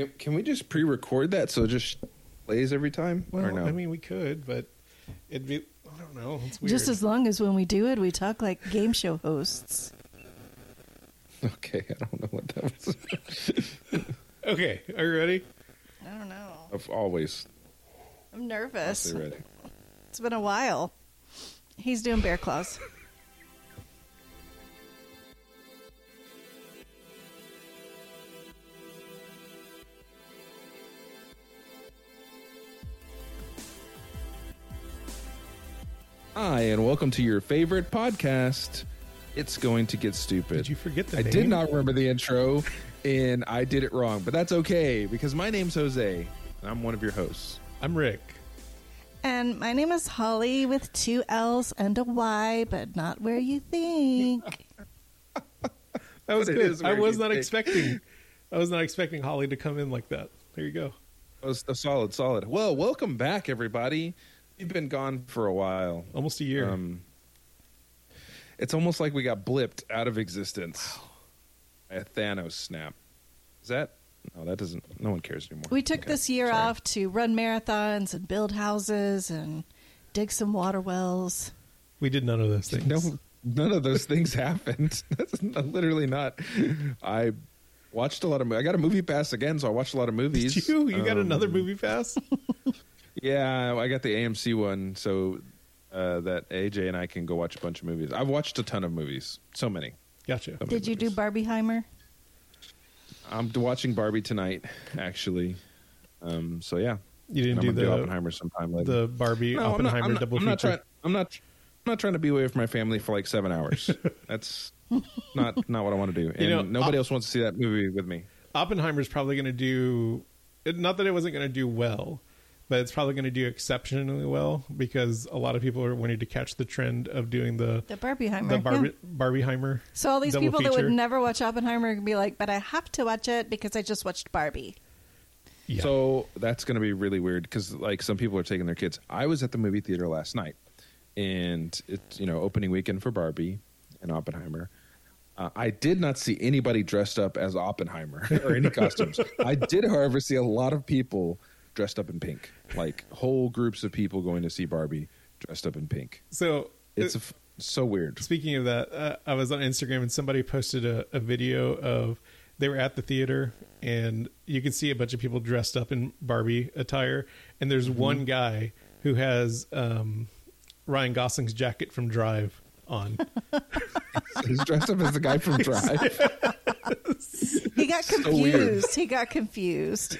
Can, can we just pre-record that so it just plays every time? Well, or no? I mean, we could, but it'd be. I don't know. It's weird. Just as long as when we do it, we talk like game show hosts. okay, I don't know what that was. okay, are you ready? I don't know. I've always I'm nervous. ready. It's been a while. He's doing bear claws. Hi, and welcome to your favorite podcast. It's going to get stupid. Did you forget the I name? did not remember the intro, and I did it wrong, but that's okay because my name's Jose, and I'm one of your hosts. I'm Rick. And my name is Holly with two L's and a Y, but not where you think. That was But it good. I where was you not think. expecting. I was not expecting Holly to come in like that. There you go. That was a solid, solid. Well, welcome back, everybody. We've been gone for a while. Almost a year. Um, it's almost like we got blipped out of existence by a Thanos snap. Is that? No, that doesn't. No one cares anymore. We took Okay, this year sorry. off to run marathons and build houses and dig some water wells. we did none of those things. No, none of those things happened. That's not, literally not. I watched a lot of. mo- I got a movie pass again, so I watched a lot of movies. Did you? You got Um, another movie pass? Yeah, I got the AMC one, so uh, that AJ and I can go watch a bunch of movies. I've watched a ton of movies, so many. Gotcha. So many Did you do movies. Barbieheimer? I'm watching Barbie tonight, actually. Um, so yeah, You didn't I'm do gonna do the Oppenheimer sometime later. the Barbie No, I'm not, Oppenheimer I'm not, double I'm not feature. trying. I'm not. I'm not trying to be away from my family for like seven hours. That's not not what I want to do. And know, nobody Op- else wants to see that movie with me. Oppenheimer's probably going to do. Not that it wasn't going to do well, but it's probably going to do exceptionally well because a lot of people are wanting to catch the trend of doing the The Barbieheimer. the yeah. Barbie Barbieheimer. So all these double people that would never watch Oppenheimer can be like, but I have to watch it because I just watched Barbie. Yeah. So that's going to be really weird because like some people are taking their kids. I was at the movie theater last night, and it's you know opening weekend for Barbie and Oppenheimer. Uh, I did not see anybody dressed up as Oppenheimer or any costumes. I did, however, see a lot of people dressed up in pink, like whole groups of people going to see Barbie dressed up in pink. so It's a f so weird. Speaking of that, uh, I was on Instagram and somebody posted a, a video of they were at the theater and you can see a bunch of people dressed up in Barbie attire, and there's Mm-hmm. one guy who has um, Ryan Gosling's jacket from Drive on. He's dressed up as the guy from Drive. He got confused. weird. he got confused.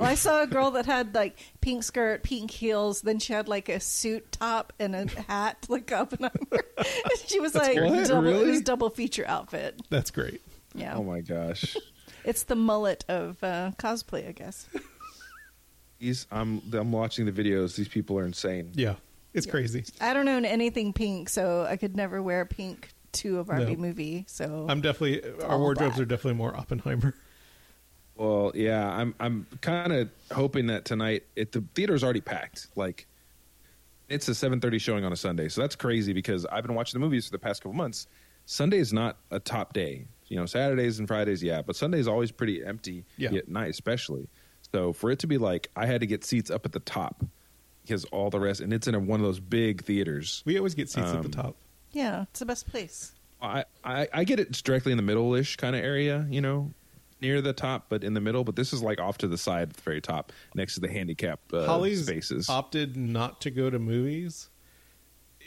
Well, I saw a girl that had like pink skirt, pink heels. Then she had like a suit top and a hat, like Oppenheimer. she was like, What? double, it was double feature outfit. That's great. Yeah, Oh my gosh. it's the mullet of uh, cosplay, I guess. He's, I'm I'm watching the videos. These people are insane. Yeah, it's Yeah. crazy. I don't own anything pink, so I could never wear pink to a Barbie No. movie. So I'm definitely our all wardrobes black. are definitely more Oppenheimer. Well, yeah, I'm I'm kind of hoping that tonight it, the theater's already packed. Like it's a 7:30 showing on a Sunday. So that's crazy because I've been watching the movies for the past couple months. Sunday is not a top day. You know, Saturdays and Fridays, yeah, but Sunday's always pretty empty Yeah. at night especially. So for it to be like I had to get seats up at the top because all the rest and it's in a, one of those big theaters. We always get seats at the Um, top. yeah, it's the best place. I, I, I get it directly in the middle ish kind of area, you know, near the top, but in the middle. But this is like off to the side at the very top, next to the handicap uh, Holly's spaces. opted not to go to movies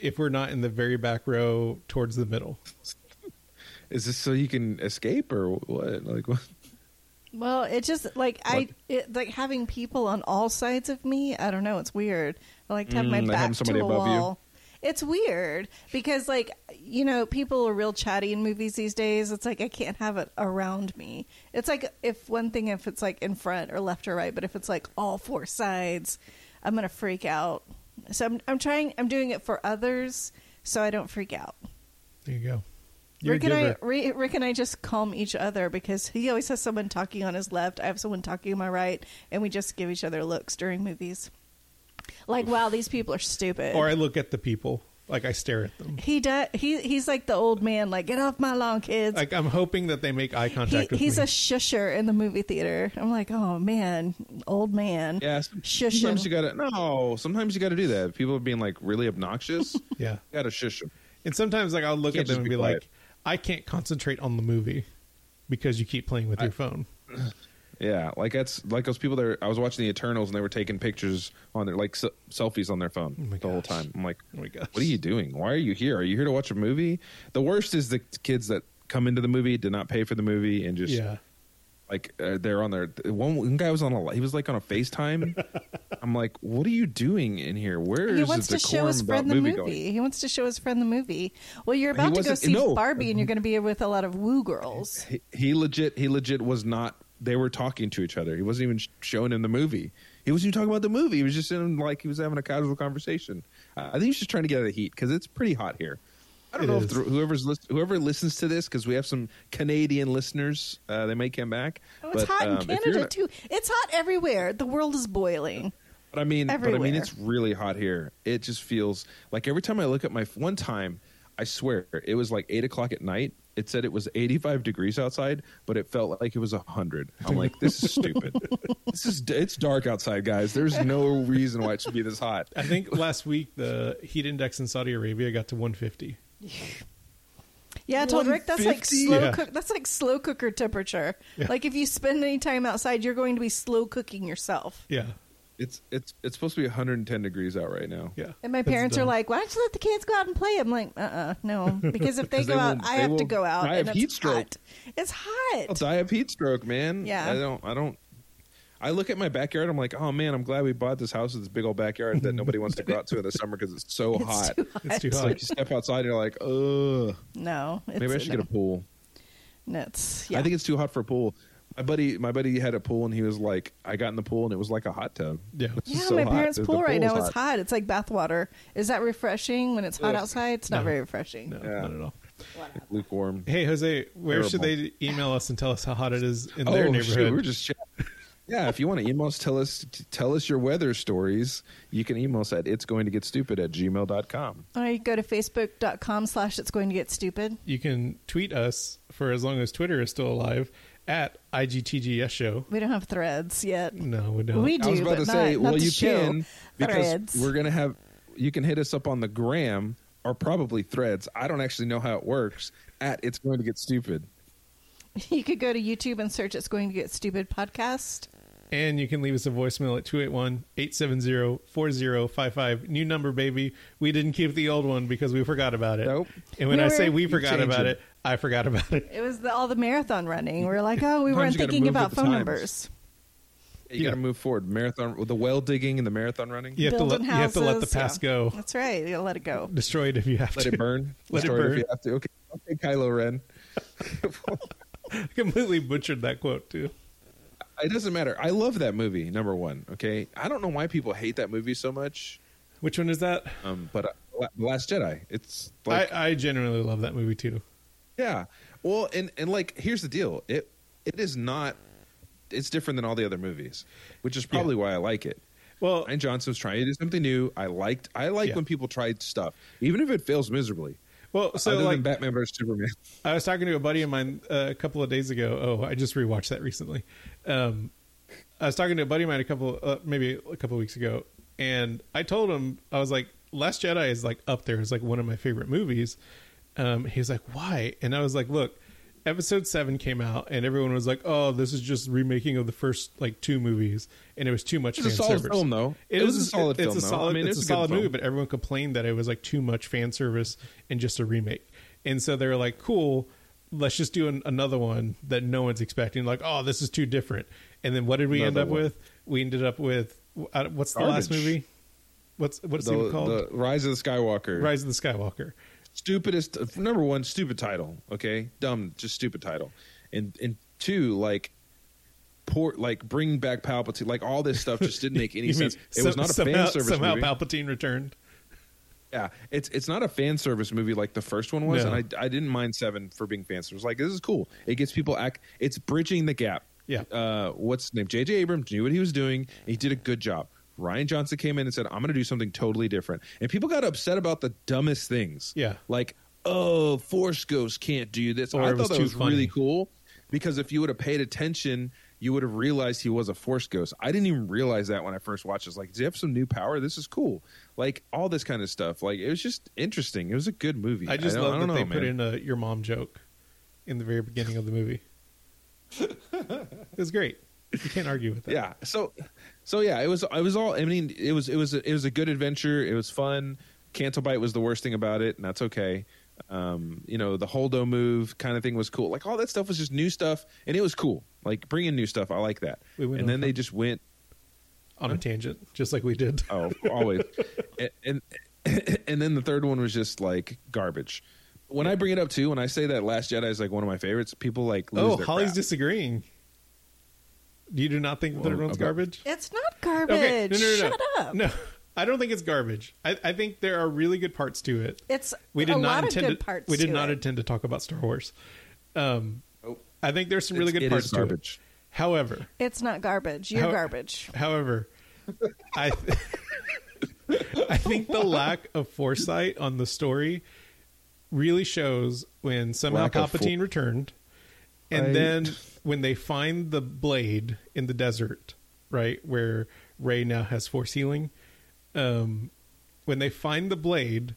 if we're not in the very back row towards the middle. Is this so you can escape or what? Like what? Well, it just like I it, like having people on all sides of me. I don't know. It's weird. I like to have my Mm, like having back to a wall. you? It's weird because like you know people are real chatty in movies these days. It's like I can't have it around me. It's like if one thing if it's like in front or left or right, but if it's like all four sides, I'm gonna freak out. So I'm I'm trying. I'm doing it for others so I don't freak out. There you go. You're Rick and I, Rick and I just calm each other because he always has someone talking on his left. I have someone talking on my right, and we just give each other looks during movies. Like, wow, these people are stupid. Or I look at the people. Like I stare at them. He does. He he's like the old man. Like get off my lawn, kids. Like I'm hoping that they make eye he, contact with me. he's me. a shusher in the movie theater. I'm like, oh man, old man. Yeah, Shush sometimes him. you gotta no. Sometimes you gotta do that. People are being like really obnoxious. you yeah. gotta shush them. And sometimes like I'll look at them and be be like, I can't concentrate on the movie because you keep playing with your phone. Yeah, like that's like those people there. I was watching the Eternals and they were taking pictures on their like se- selfies on their phone Oh my the whole time. I'm like, Oh my gosh. what are you doing? Why are you here? Are you here to watch a movie? The worst is the kids that come into the movie did not pay for the movie and just Yeah. like uh, they're on their one, one guy was on a he was like on a FaceTime. I'm like, what are you doing in here? Where is He wants the to show his about friend the movie movie. He wants to show his friend the movie. Well, you're He about to go see no. Barbie, and you're going to be with a lot of woo girls. He, he legit he legit was not. They were talking to each other. He wasn't even sh- showing him the movie. He wasn't even talking about the movie. He was just in like he was having a casual conversation. Uh, I think he's just trying to get out of the heat because it's pretty hot here. I don't It know is. if the, whoever's lis- whoever listens to this because we have some Canadian listeners. Uh, they may come back. Oh, it's but, hot um, in if you're Canada too. It's hot everywhere. The world is boiling. But I mean, but I mean, it's really hot here. It just feels like every time I look at my one time, I swear it was like eight o'clock at night. It said it was 85 degrees outside, but it felt like it was 100. I'm like, this is stupid. this is it's dark outside, guys. There's no reason why it should be this hot. I think last week the heat index in Saudi Arabia got to 150. Yeah, I told Rick that's like slow Yeah. cook. That's like slow cooker temperature. Yeah. Like if you spend any time outside, you're going to be slow cooking yourself. Yeah. It's it's it's supposed to be 110 degrees out right now. Yeah. And my parents are like, "Why don't you let the kids go out and play?" I'm like, "Uh, uh no," because if they 'Cause go they out, will- I they have to will go out, die and of it's heat stroke. hot. It's hot. I'll die of heat stroke, man. Yeah. I don't. I don't. I look at my backyard. I'm like, oh man, I'm glad we bought this house with this big old backyard that nobody wants to go out to in the summer because it's so It's hot. too hot. It's too It's hot. like you step outside and you're like, ugh. No, it's, Maybe I should get a pool. Nuts. Yeah. I think it's too hot for a pool. My buddy, my buddy had a pool and he was like, I got in the pool and it was like a hot tub. Yeah. Yeah, so my hot. parents' The- the pool right now is hot. It's like bath water. Is that refreshing when it's hot Ugh. outside? It's not No. very refreshing. No, Yeah. not at all. Lukewarm. Hey, Jose, where should they email us and tell us how hot it is in oh, their shoot, neighborhood? we're just chatting. Yeah, if you want to email us, tell us tell us your weather stories. You can email us at it's going to get stupid at gmail.com. Or you go to facebook.com slash it's going to get stupid. you can tweet us for as long as Twitter is still alive at IGTGS show. We don't have threads yet. No, we don't. We do, I was about but to not, say, not well, the you show. can because Threads. we're gonna have. You can hit us up on the gram or probably threads. I don't actually know how it works. At it's going to get stupid. You could go to YouTube and search "It's Going to Get Stupid" podcast. And you can leave us a voicemail at 281-870-4055. New number, baby. We didn't keep the old one because we forgot about it. Nope. And when We I were- say we forgot about it. it, I forgot about it. It was the, all the marathon running. We are like, oh, we weren't thinking about phone times. numbers. You Yeah. got to move forward. Marathon, the well digging and the marathon running. You have, to let, Building you have to let the past yeah. go. That's right. You gotta let it go. Destroy it if you have Let to. Let it burn. Let it Destroy burn. If you have to. Okay. Okay, Kylo Ren. completely butchered that quote too. It doesn't matter. I love that movie. Number one. Okay. I don't know why people hate that movie so much. Which one is that? Um, but uh, Last Jedi. It's like I, I genuinely love that movie too. Yeah. Well, and and like here's the deal. It it is not it's different than all the other movies, which is probably why I like it. Well, Rian Johnson was trying to do something new. I liked I like Yeah. when people tried stuff, even if it fails miserably. well, so other like than Batman vs Superman. I was talking to a buddy of mine uh, a couple of days ago. Oh, I just rewatched that recently. Um, I was talking to a buddy of mine a couple, uh, maybe a couple weeks ago, and I told him I was like, "Last Jedi is like up there. It's like one of my favorite movies." Um, he was like, "Why?" And I was like, "Look, Episode seven came out, and everyone was like, "Oh, this is just remaking of the first like two movies," and it was too much It's a fan solid service. film, though. It, It was is a solid it's film, a though. solid, I mean, it's, it's a a solid movie, but everyone complained that it was like too much fan service and just a remake. And so they were like, "Cool, let's just do an, another one that no one's expecting." Like, "Oh, this is too different." And then what did we end up one. with? We ended up with uh, what's the Garbage. last movie? What's what's it The, even called? the Rise of the Skywalker. Rise of the Skywalker. Stupidest number one, stupid title. Okay, dumb, just stupid title. And and two, like poor, like bring back Palpatine, like all this stuff just didn't make any sense. It was not a somehow, fan service somehow movie. Palpatine returned. Yeah, it's it's not a fan service movie like the first one was, No. and I I didn't mind Seven for being fan service. Like this is cool. It gets people act. It's bridging the gap. Yeah. Uh, what's his name? J.J. Abrams knew what he was doing. He did a good job. Rian Johnson came in and said, "I'm going to do something totally different," and people got upset about the dumbest things. Yeah. like oh, Force Ghost can't do this. Or I thought that was funny. really cool because if you would have paid attention, you would have realized he was a Force Ghost. I didn't even realize that when I first watched. It. It's like, does he have some new power? This is cool. Like all this kind of stuff. Like it was just interesting. It was a good movie. I just don't- love I that don't they know, put man. in a your mom joke in the very beginning of the movie. it was great. You can't argue with that. yeah. So so yeah it was it was all i mean it was it was it was a good adventure. It was fun. Cancel was the worst thing about it and that's okay. Um you know the holdo move kind of thing was cool. Like all that stuff was just new stuff and it was cool. Like bringing new stuff i like that. We went and then they just went On a tangent, just like we did. oh always. And, and and then the third one was just like garbage. When i bring it up too when i say that last jedi is like one of my favorites people like lose Oh, their Holly's crap. disagreeing. You do not think the third Well, one's garbage? It's not garbage. Okay, no, no, no, Shut up. No, I don't think it's garbage. I, I think there are really good parts to it. It's We did a not lot intend of good to, parts. We did to not it. intend to talk about Star Wars. Um, Oh. I think there's some really It's- good it parts is to it. garbage However, It's not garbage. You're How- garbage. However, I th- I think the lack of foresight on the story really shows when somehow Lack of fo- Palpatine returned, and Right. then when they find the blade in the desert, right where Rey now has force healing. Um, when they find the blade,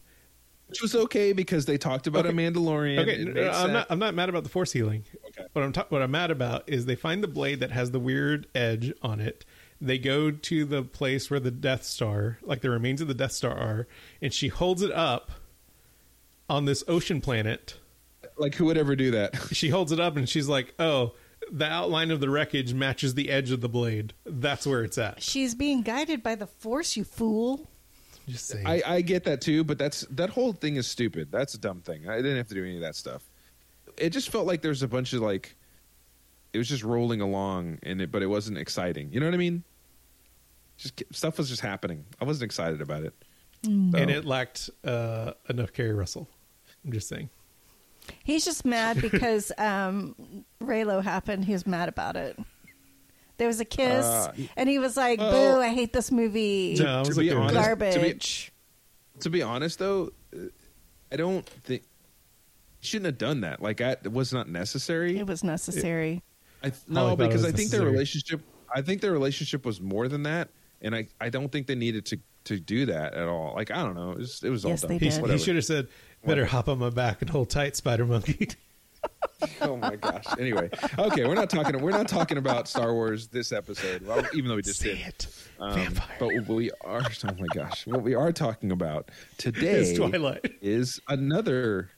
which was okay because they talked about Okay. a Mandalorian. okay, no, no, I'm not. I'm not mad about the force healing. Okay. What I'm ta- what I'm mad about is they find the blade that has the weird edge on it. They go to the place where the Death Star, like the remains of the Death Star, are, and she holds it up on this ocean planet. Like who would ever do that? She holds it up and she's like, "Oh, the outline of the wreckage matches the edge of the blade. That's where it's at." She's being guided by the Force, you fool. Just saying. I, I get that too, but that's that whole thing is stupid. That's a dumb thing. I didn't have to do any of that stuff. It just felt like there's a bunch of like, it was just rolling along, and it, but it wasn't exciting. You know what I mean? Just stuff was just happening. I wasn't excited about it. So- and it lacked uh, enough Keri Russell. I'm just saying. He's just mad because um, Reylo happened. He was mad about it. There was a kiss, Uh, and he was like, well- "Boo! I hate this movie. No, I was to be okay with honest- it. Garbage." to be honest though, uh, I don't think shouldn't have done that. Like I, it was not necessary. It was necessary. I th- Holly no, thought it because was I think their necessary. relationship. I think their relationship was more than that, and I, I don't think they needed to to do that at all. Like I don't know, it was, it was Yes, all they dumb. He, did. he Whatever. should have said, "Better hop on my back and hold tight, Spider Monkey." oh my gosh. Anyway, okay, we're not talking. We're not talking about Star Wars this episode. Well, even though we just Say did. it, Um, vampire. But we are. Oh my gosh. What we are talking about today It's Twilight. is another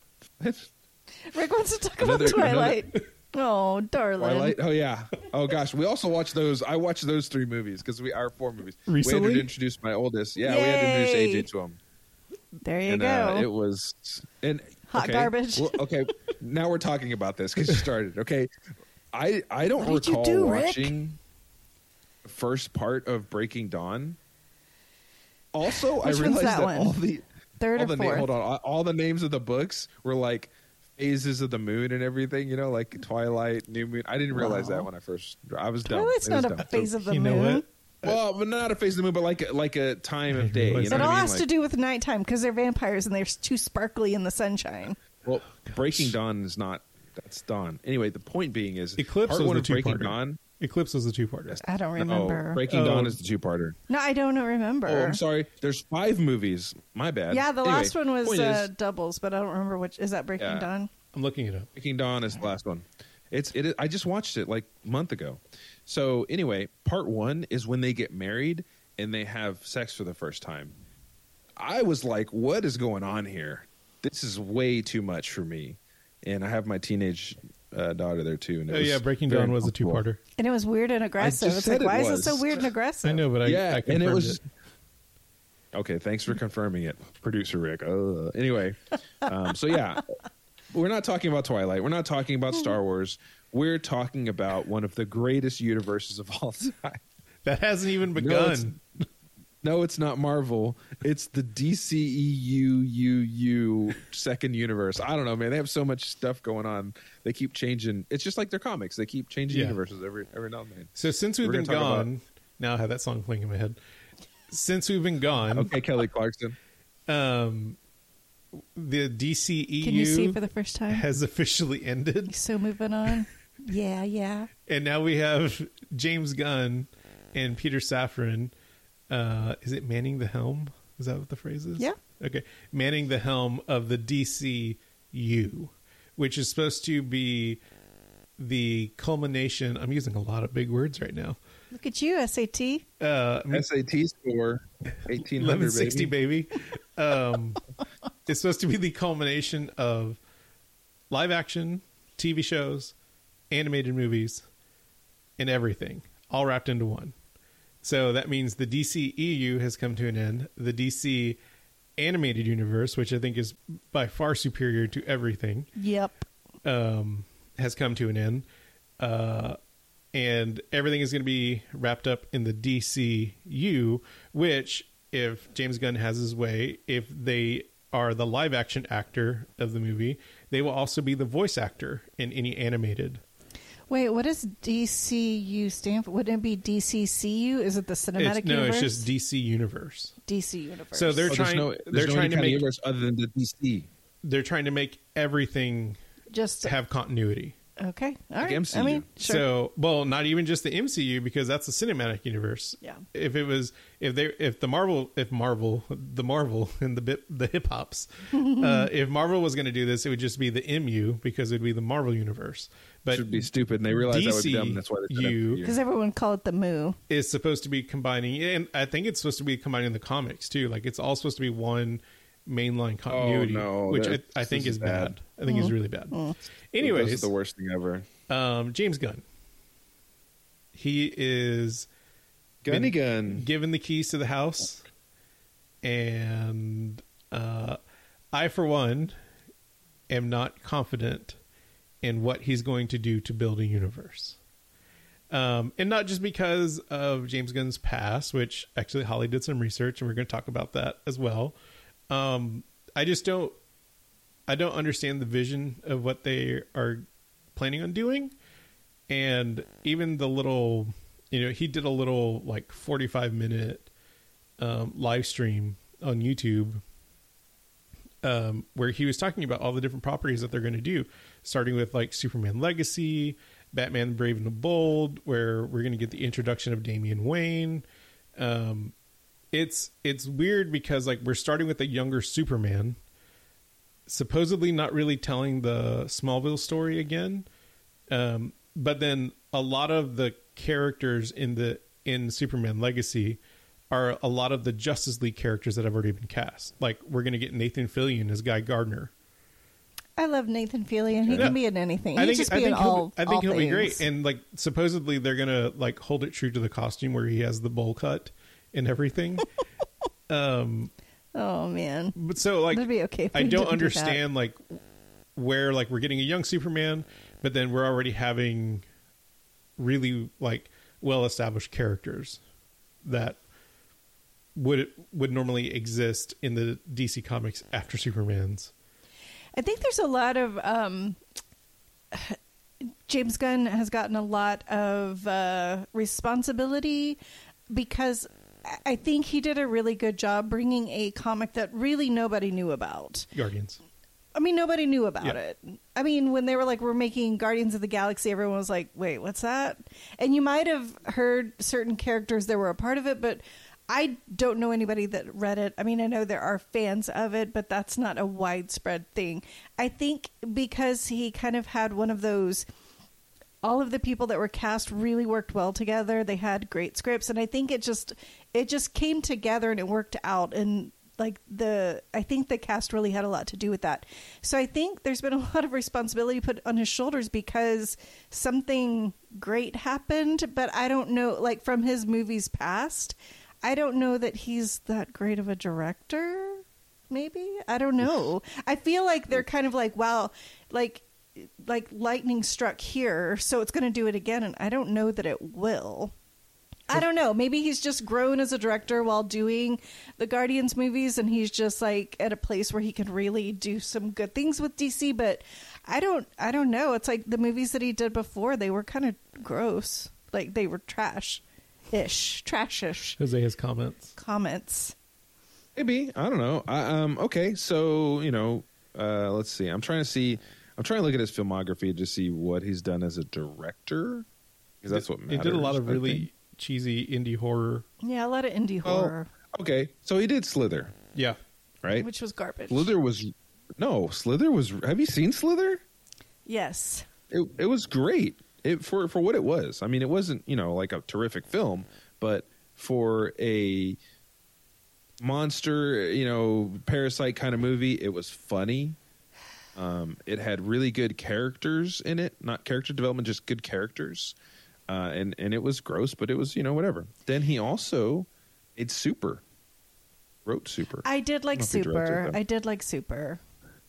Rick wants to talk Another- about Twilight. Oh, darling. Twilight. Oh yeah. Oh gosh. We also watched those. I watched those three movies because we are four movies. We Recently? had to introduce my oldest. Yeah, we had to introduce AJ to him. There you and go. uh, it was and Hot okay, garbage. well, okay, now we're talking about this because you started. Okay, I I don't What you recall do, Rick? watching the first part of Breaking Dawn. Also, Which I one's realized that that, one? all the Third all or the na- fourth? hold on, all, all the names of the books were like phases of the moon and everything. You know, like Twilight, New Moon. I didn't realize Wow. that when I first. I was dumb. Twilight's not a dumb. phase of the you know moon. What? Well, but not a phase of the moon, but like like a time of day. You It know It all I mean? has Like- to do with nighttime because they're vampires and they're too sparkly in the sunshine. Well, Breaking Dawn is not. That's Dawn. Anyway, the point being is Eclipse part was one the of Breaking two-parter. Dawn. Eclipse was the two-parter. I don't No, remember. Breaking Oh. Dawn is the two-parter. no, I don't remember. Oh, I'm sorry. There's five movies. My bad. Yeah, the Anyway, last one was point uh, is, doubles, but I don't remember which. Is that Breaking Yeah. Dawn? I'm looking it up. Breaking Dawn is the last one. It's it. Is, I just watched it like a month ago. So anyway, part one is when they get married and they have sex for the first time. I was like, "What is going on here? This is way too much for me." And I have my teenage uh, daughter there too. And Oh yeah, Breaking Dawn was a two-parter. And it was weird and aggressive. just It's like, it why is it so weird and aggressive? I know, but I, yeah, I and it was. Okay, thanks for confirming it, producer Rick. Uh, anyway, um, so yeah, we're not talking about Twilight. We're not talking about Star Wars. We're talking about one of the greatest universes of all time. That hasn't even No, it's- begun. No, it's not Marvel. It's the DCEUUU second universe. I don't know, man. They have so much stuff going on. They keep changing. It's just like their comics. They keep changing Yeah. universes every every now and then. so since we've We're been gonna about- gone, now I have that song playing in my head. since we've been gone, Okay, Kelly Clarkson. um, the DCEU Can you see for the first time? has officially ended, So moving on. Yeah, yeah. and now we have James Gunn and Peter Safran. Uh, is it manning the helm? Is that what the phrase is? Yeah. Okay, manning the helm of the DCU, which is supposed to be the culmination. I'm using a lot of big words right now. Look at you, SAT. Uh, SAT score eighteen hundred 1160 baby. baby, um, it's supposed to be the culmination of live action tv shows animated movies and everything all wrapped into one so that means the dc eu has come to an end the dc animated universe which i think is by far superior to everything Yep. um, has come to an end, uh, and everything is going to be wrapped up in the DCU. Which, if James Gunn has his way, if they are the live action actor of the movie, they will also be the voice actor in any animated. Wait, what does DCU stand for? Wouldn't it be DCCU? Is it the cinematic It's, no, universe? it's just DC Universe. DC universe. So they're Oh, there's trying. no, they're there's no trying to make. universe other than the DC. They're trying to make everything just have continuity. Okay. All right. MCU. I mean, sure. So, well, not even just the MCU because that's the cinematic universe. Yeah. If it was, if they, if the Marvel, if Marvel, the Marvel and the bit, the hip hops, uh, if Marvel was going to do this, it would just be the MU because it'd be the Marvel universe. But Should be stupid, and they realize that would be dumb. That's why they said DCU it. because everyone call it the moo. is supposed to be combining, and I think it's supposed to be combining the comics too. Like it's all supposed to be one mainline continuity, no, which I, I think is is bad. bad. I think is really bad. Anyways, this is the worst thing ever. um, James Gunn. He is Gunny gun. given the keys to the house, and uh, I, for one, am not confident in what he's going to do to build a universe. Um, and not just because of James Gunn's past, which actually Holly did some research, and we're going to talk about that as well. Um, I just don't, I don't understand the vision of what they are planning on doing, and even the little, you know, he did a little like forty-five minute um, live stream on YouTube um, where he was talking about all the different properties that they're going to do, starting with like Superman Legacy, Batman Brave and the Bold, where we're going to get the introduction of Damian Wayne. Um, it's it's weird because like we're starting with a younger Superman, supposedly not really telling the Smallville story again, um, but then a lot of the characters in the in Superman Legacy are a lot of the Justice League characters that have already been cast. Like we're going to get Nathan Fillion as Guy Gardner. I love Nathan Fillion. He Yeah. can be in anything. I He think just I be in think he'll, all. I think all he'll be great. And like supposedly they're gonna like hold it true to the costume where he has the bowl cut and everything. um, oh man, but so like that'd be okay. I don't didn't do understand like where like we're getting a young Superman, but then we're already having really like well established characters that would would normally exist in the DC comics after Superman's. I think there's a lot of um, James Gunn has gotten a lot of uh, responsibility because I think he did a really good job bringing a comic that really nobody knew about. Guardians. I mean, nobody knew about Yeah. it. I mean, when they were like, we're making Guardians of the Galaxy, everyone was like, wait, what's that? And you might have heard certain characters that were a part of it, but I don't know anybody that read it. I mean, I know there are fans of it, but that's not a widespread thing. I think because he kind of had one of those all of the people that were cast really worked well together. They had great scripts and I think it just it just came together and it worked out and like the I think the cast really had a lot to do with that. So I think there's been a lot of responsibility put on his shoulders because something great happened, but I don't know like from his movies past, I don't know that he's that great of a director. Maybe I don't know. I feel like they're kind of like, wow, like like lightning struck here, so it's going to do it again, and I don't know that it will. I don't know. Maybe he's just grown as a director while doing the Guardians movies, and he's just like at a place where he can really do some good things with DC. But I don't, I don't know. It's like the movies that he did before; they were kind of gross. Like they were trash. ish, trashish Jose has comments. comments. Maybe I don't know. I, um, okay, so you know, uh, let's see. I'm trying to see. I'm trying to look at his filmography to see what he's done as a director, because that's what He matters. did a lot of really cheesy indie horror. Yeah, a lot of indie Oh, horror, okay, so he did Slither, Yeah. right? which was garbage. Slither was no Slither was. Have you seen Slither? Yes. It it was great. It for for what it was. I mean, it wasn't you know like a terrific film, but for a monster, you know, parasite kind of movie, it was funny. Um, it had really good characters in it, not character development, just good characters. Uh, and and it was gross, but it was you know whatever. Then he also made Super, wrote Super. I did like I don't know if he directed Super. I did like Super.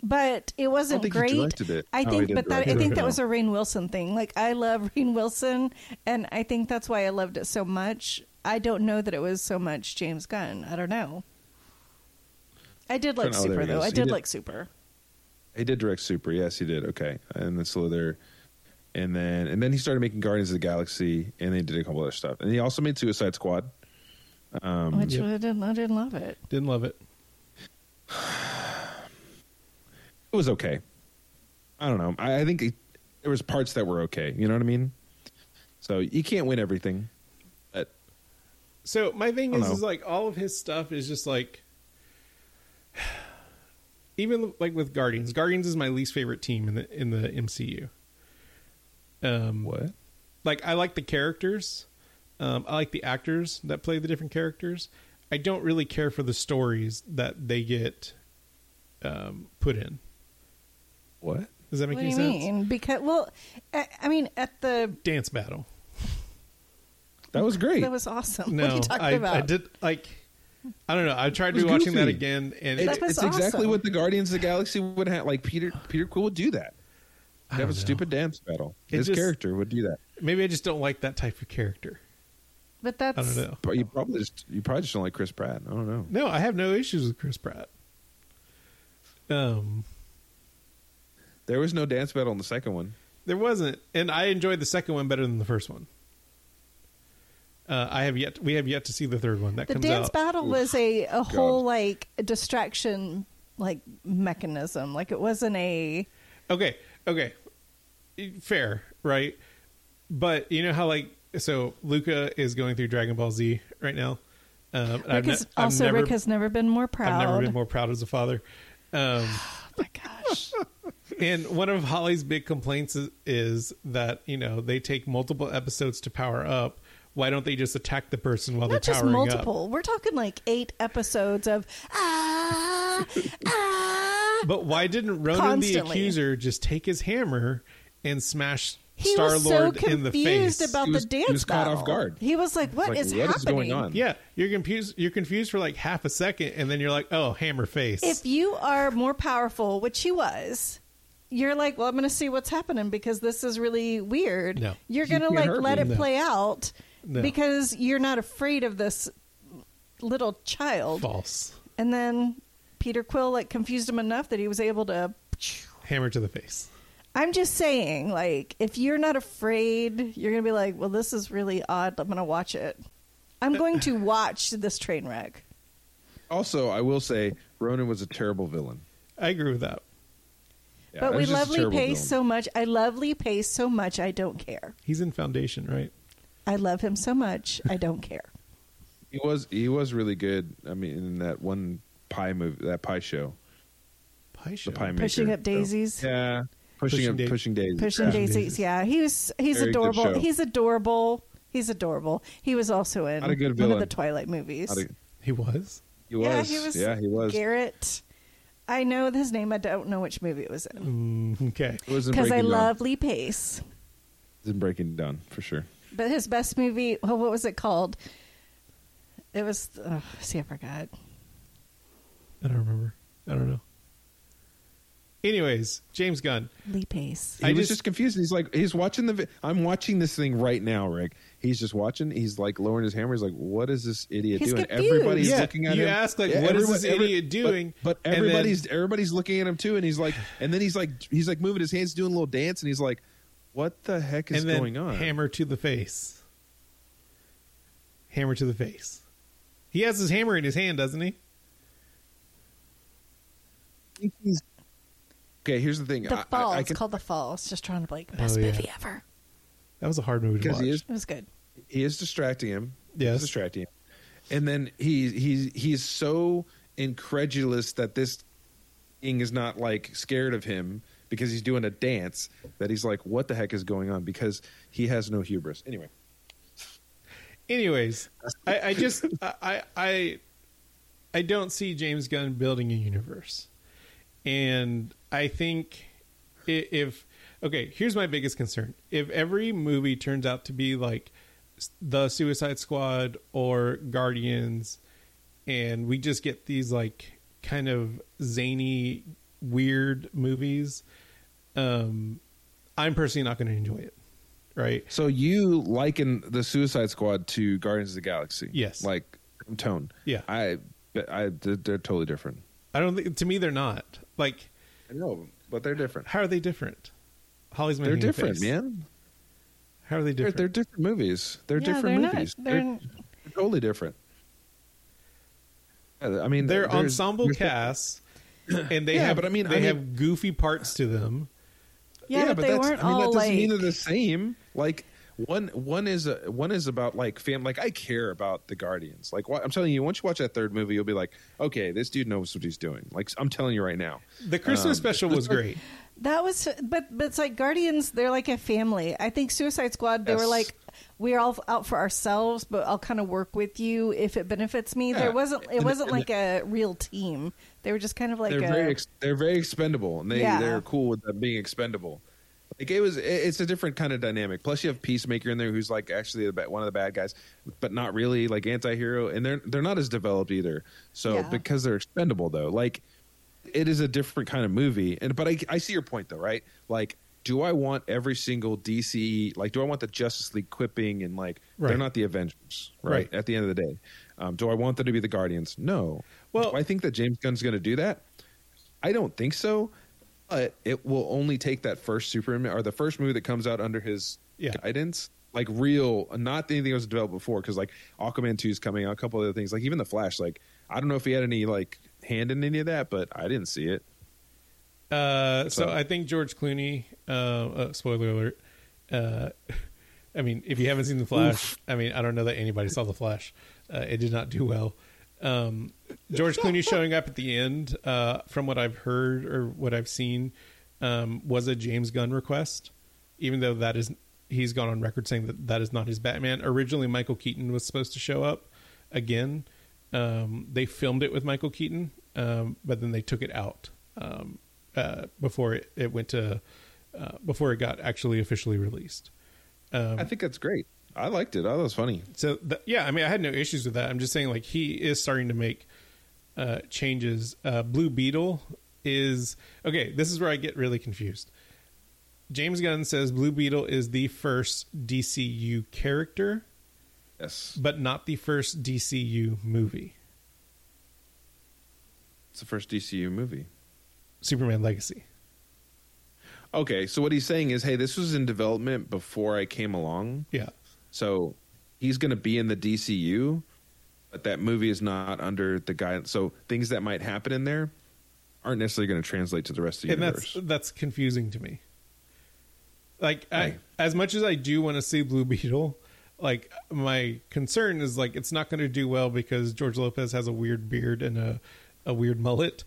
But it wasn't think great. it. I Oh, think did but that I think that was a Rainn Wilson thing. Like I love Rainn Wilson and I think that's why I loved it so much. I don't know that it was so much James Gunn. I don't know. I did like Oh, Super though. I did did- like Super. He did direct Super, yes, he did. Okay, and then Slither, and then and then he started making Guardians of the Galaxy, and then he did a couple other stuff, and he also made Suicide Squad. Um, Which Yep. I didn't I didn't love it. Didn't love it. it was okay. I don't know. I, I think it, there was parts that were okay. You know what I mean? So you can't win everything, but So my thing is, don't is like all of his stuff is just like, even like with Guardians. Guardians is my least favorite team in the in the MCU. Um, what? like I like the characters. Um, I like the actors that play the different characters. I don't really care for the stories that they get um, put in. What? Does that make what do any you sense? mean? Because well, I, I mean at the Dance battle. That was great. that was awesome. No, what are you talking I, about? I did like. I don't know. I tried It was rewatching that again, and It- That was it's exactly what the Guardians of the Galaxy would have. Like Peter Peter Quill would do that. Have a know. stupid dance battle. It His just- character would do that. maybe I just don't like that type of character. But that's I don't know. But you probably just you probably just don't like Chris Pratt. I don't know. No, I have no issues with Chris Pratt. Um, There was no dance battle in the second one. there wasn't, and I enjoyed the second one better than the first one. Uh, I have yet we have yet to see the third one that the comes dance out. battle Oof. was a, a whole God. like distraction like mechanism. Like it wasn't a Okay, okay, fair, right? But you know how like so Luca is going through Dragon Ball Z right now. Um, Rick I've ne- also never, Rick has never been more proud. I've never been more proud as a father. Um, oh my gosh. And one of Holly's big complaints is, is that you know they take multiple episodes to power up. Why don't they just attack the person while Not they're just powering multiple. We're talking like eight episodes of ah ah. But why didn't Ronan Constantly. the Accuser just take his hammer and smash he Star was so Lord in the confused face? about He was- the he dance was caught off battle. guard. He was like, "What like, is what is happening?" going on? yeah, you're confused. You're confused for like half a second, and then you're like, "Oh, hammer face." If you are more powerful, which he was, you're like, well, I'm going to see what's happening because this is really weird. No. You're going to like let me. it No. play out No. because you're not afraid of this little child. False And then Peter Quill like confused him enough that he was able to. hammer to the face. I'm just saying, like, if you're not afraid, you're going to be like, well, this is really odd. I'm going to watch it. I'm going to watch this train wreck. Also, I will say Ronan was a terrible villain. I agree with that. Yeah, but we was just a love Lee Pace villain. so much. I love Lee Pace so much. I don't care. He's in Foundation, right? I love him so much. I don't care. He was he was really good. I mean, in that one pie movie, that pie show, Pie the show. pie maker. Pushing up daisies. Yeah, pushing, Pushing up, Dai- pushing daisies. Pushing yeah. daisies. Daisies. Yeah, he was. He's Very adorable. He's adorable. He's adorable. He was also in a good one of the Twilight movies. A- He was. He was. Yeah, he was. Yeah, he was. Garrett. I know his name. I don't know which movie it was in Mm, okay. He was in because I Breaking love Lee Pace. Dawn. He was in Breaking Dawn for sure. But his best movie. Oh, what was it called? It was. Oh, see, I forgot. I don't remember. I don't know. Anyways, James Gunn. Lee Pace. He I was just- just confused. He's like, he's watching the. Vi- I'm watching this thing right now, Rick. He's just watching. He's like lowering his hammer. He's like, "What is this idiot He's doing?" confused. Everybody's Yeah, looking at him. you him. ask, like, what is this everyone- idiot but- doing? But, And then- everybody's everybody's looking at him too, and he's like, and then he's like, he's like moving his hands, doing a little dance, and he's like, "What the heck is and then going on?" hammer to the face. hammer to the face. He has his hammer in his hand, doesn't he? okay. Here's the thing. The I- Fall. I, I it's can, called The Fall. It's just trying to be like oh, best Oh, yeah. movie ever. That was a hard movie to because watch. he is It was good. he is distracting him. Yes. He's distracting him. And then he he's he's so incredulous that this king is not like scared of him because he's doing a dance that he's like, what the heck is going on? Because he has no hubris. Anyway, Anyways, I, I just I, I I don't see James Gunn building a universe, and I think if okay, here's my biggest concern: if every movie turns out to be like the Suicide Squad or Guardians, and we just get these like kind of zany, weird movies, um, I'm personally not going to enjoy it. Right? so you liken the Suicide Squad to Guardians of the Galaxy? Yes. like tone. Yeah. I, I they're, they're totally different. I don't think to me they're not like. I know, but they're different. How are they different? Holly's making. They're making a different, face. man. How are they They're, different? they're different movies. They're Yeah, different they're movies. they're- They're, they're totally different. I mean, They're there's- ensemble there's- casts, and they Yeah, have but I mean- they I mean- have goofy parts to them. Yeah, but, they that's- weren't I mean, all that doesn't like. mean they're the same. Like one, one is a, one is about like fam. Like I care about the Guardians. Like what, I'm telling you, once you watch that third movie, you'll be like, okay, this dude knows what he's doing. Like I'm telling you right now. The Christmas Um, special was great. That was, but but it's like Guardians. They're like a family. I think Suicide Squad. They were like, we're all out for ourselves, but I'll kind of work with you if it benefits me. Yeah. There wasn't. It And- wasn't and- like a real team. They were just kind of like they're a. very ex- they're very expendable, and they Yeah. they're cool with them being expendable. Like it was, it- it's a different kind of dynamic. Plus, you have Peacemaker in there, who's like actually the, one of the bad guys, but not really like anti-hero, and they're they're not as developed either. So Yeah. because they're expendable, though, like it is a different kind of movie. And but I I see your point though, right? Like. Do I want every single DC like? Do I want the Justice League quipping and like Right. they're not the Avengers, right? Right. At the end of the day, um, do I want them to be the Guardians? No. Well- do I think that James Gunn's going to do that? I don't think so. But it will only take that first Superman or the first movie that comes out under his Yeah. guidance, like real, not anything that was developed before. Because like Aquaman two is coming out, a couple other things, like even the Flash. Like I don't know if he had any like hand in any of that, but I didn't see it. Uh, so I think George Clooney. Uh, uh, spoiler alert. Uh, I mean, if you haven't seen the Flash, I mean, I don't know that anybody saw the Flash. Uh, it did not do well. Um, George Clooney showing up at the end, uh, from what I've heard or what I've seen, um, was a James Gunn request. Even though that is, he's gone on record saying that that is not his Batman. Originally, Michael Keaton was supposed to show up again. Um, they filmed it with Michael Keaton, um, but then they took it out um, uh, before it, it went to uh, before it got actually officially released. Um, I think that's great. I liked it. I thought it was funny. so th- yeah, I mean, I had no issues with that. I'm just saying, like, he is starting to make uh, changes. Uh, Blue Beetle is okay. This is where I get really confused. James Gunn says Blue Beetle is the first DCU character, Yes, but not the first DCU movie. it's the first DCU movie. Superman Legacy. Okay, so what he's saying is, hey, this was in development before I came along. Yeah, So he's going to be in the DCU, but that movie is not under the guidance. So things that might happen in there aren't necessarily going to translate to the rest of the and universe. that's that's confusing to me. Like, I, as much as I do want to see Blue Beetle, like my concern is like it's not going to do well because George Lopez has a weird beard and a a weird mullet.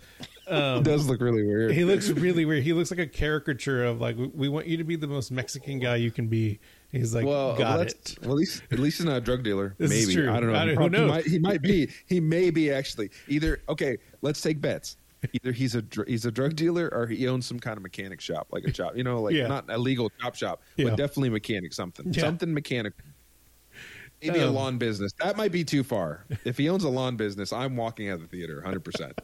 It does look really weird. He looks really weird. He looks like a caricature of like we- want you to be the most Mexican guy you can be. He's like, well, got well, it. Well, at least at least he's not a drug dealer. This is Maybe. I don't know. I don't- who He knows? might, he might be. He may be actually either. Okay, let's take bets. Either he's a dr- he's a drug dealer or he owns some kind of mechanic shop, like a shop. You know, like Yeah. not a legal chop shop, Yeah. but definitely mechanic something. Yeah. Something mechanic. Maybe a Um, lawn business. That might be too far. If he owns a lawn business, I'm walking out of the theater 100. percent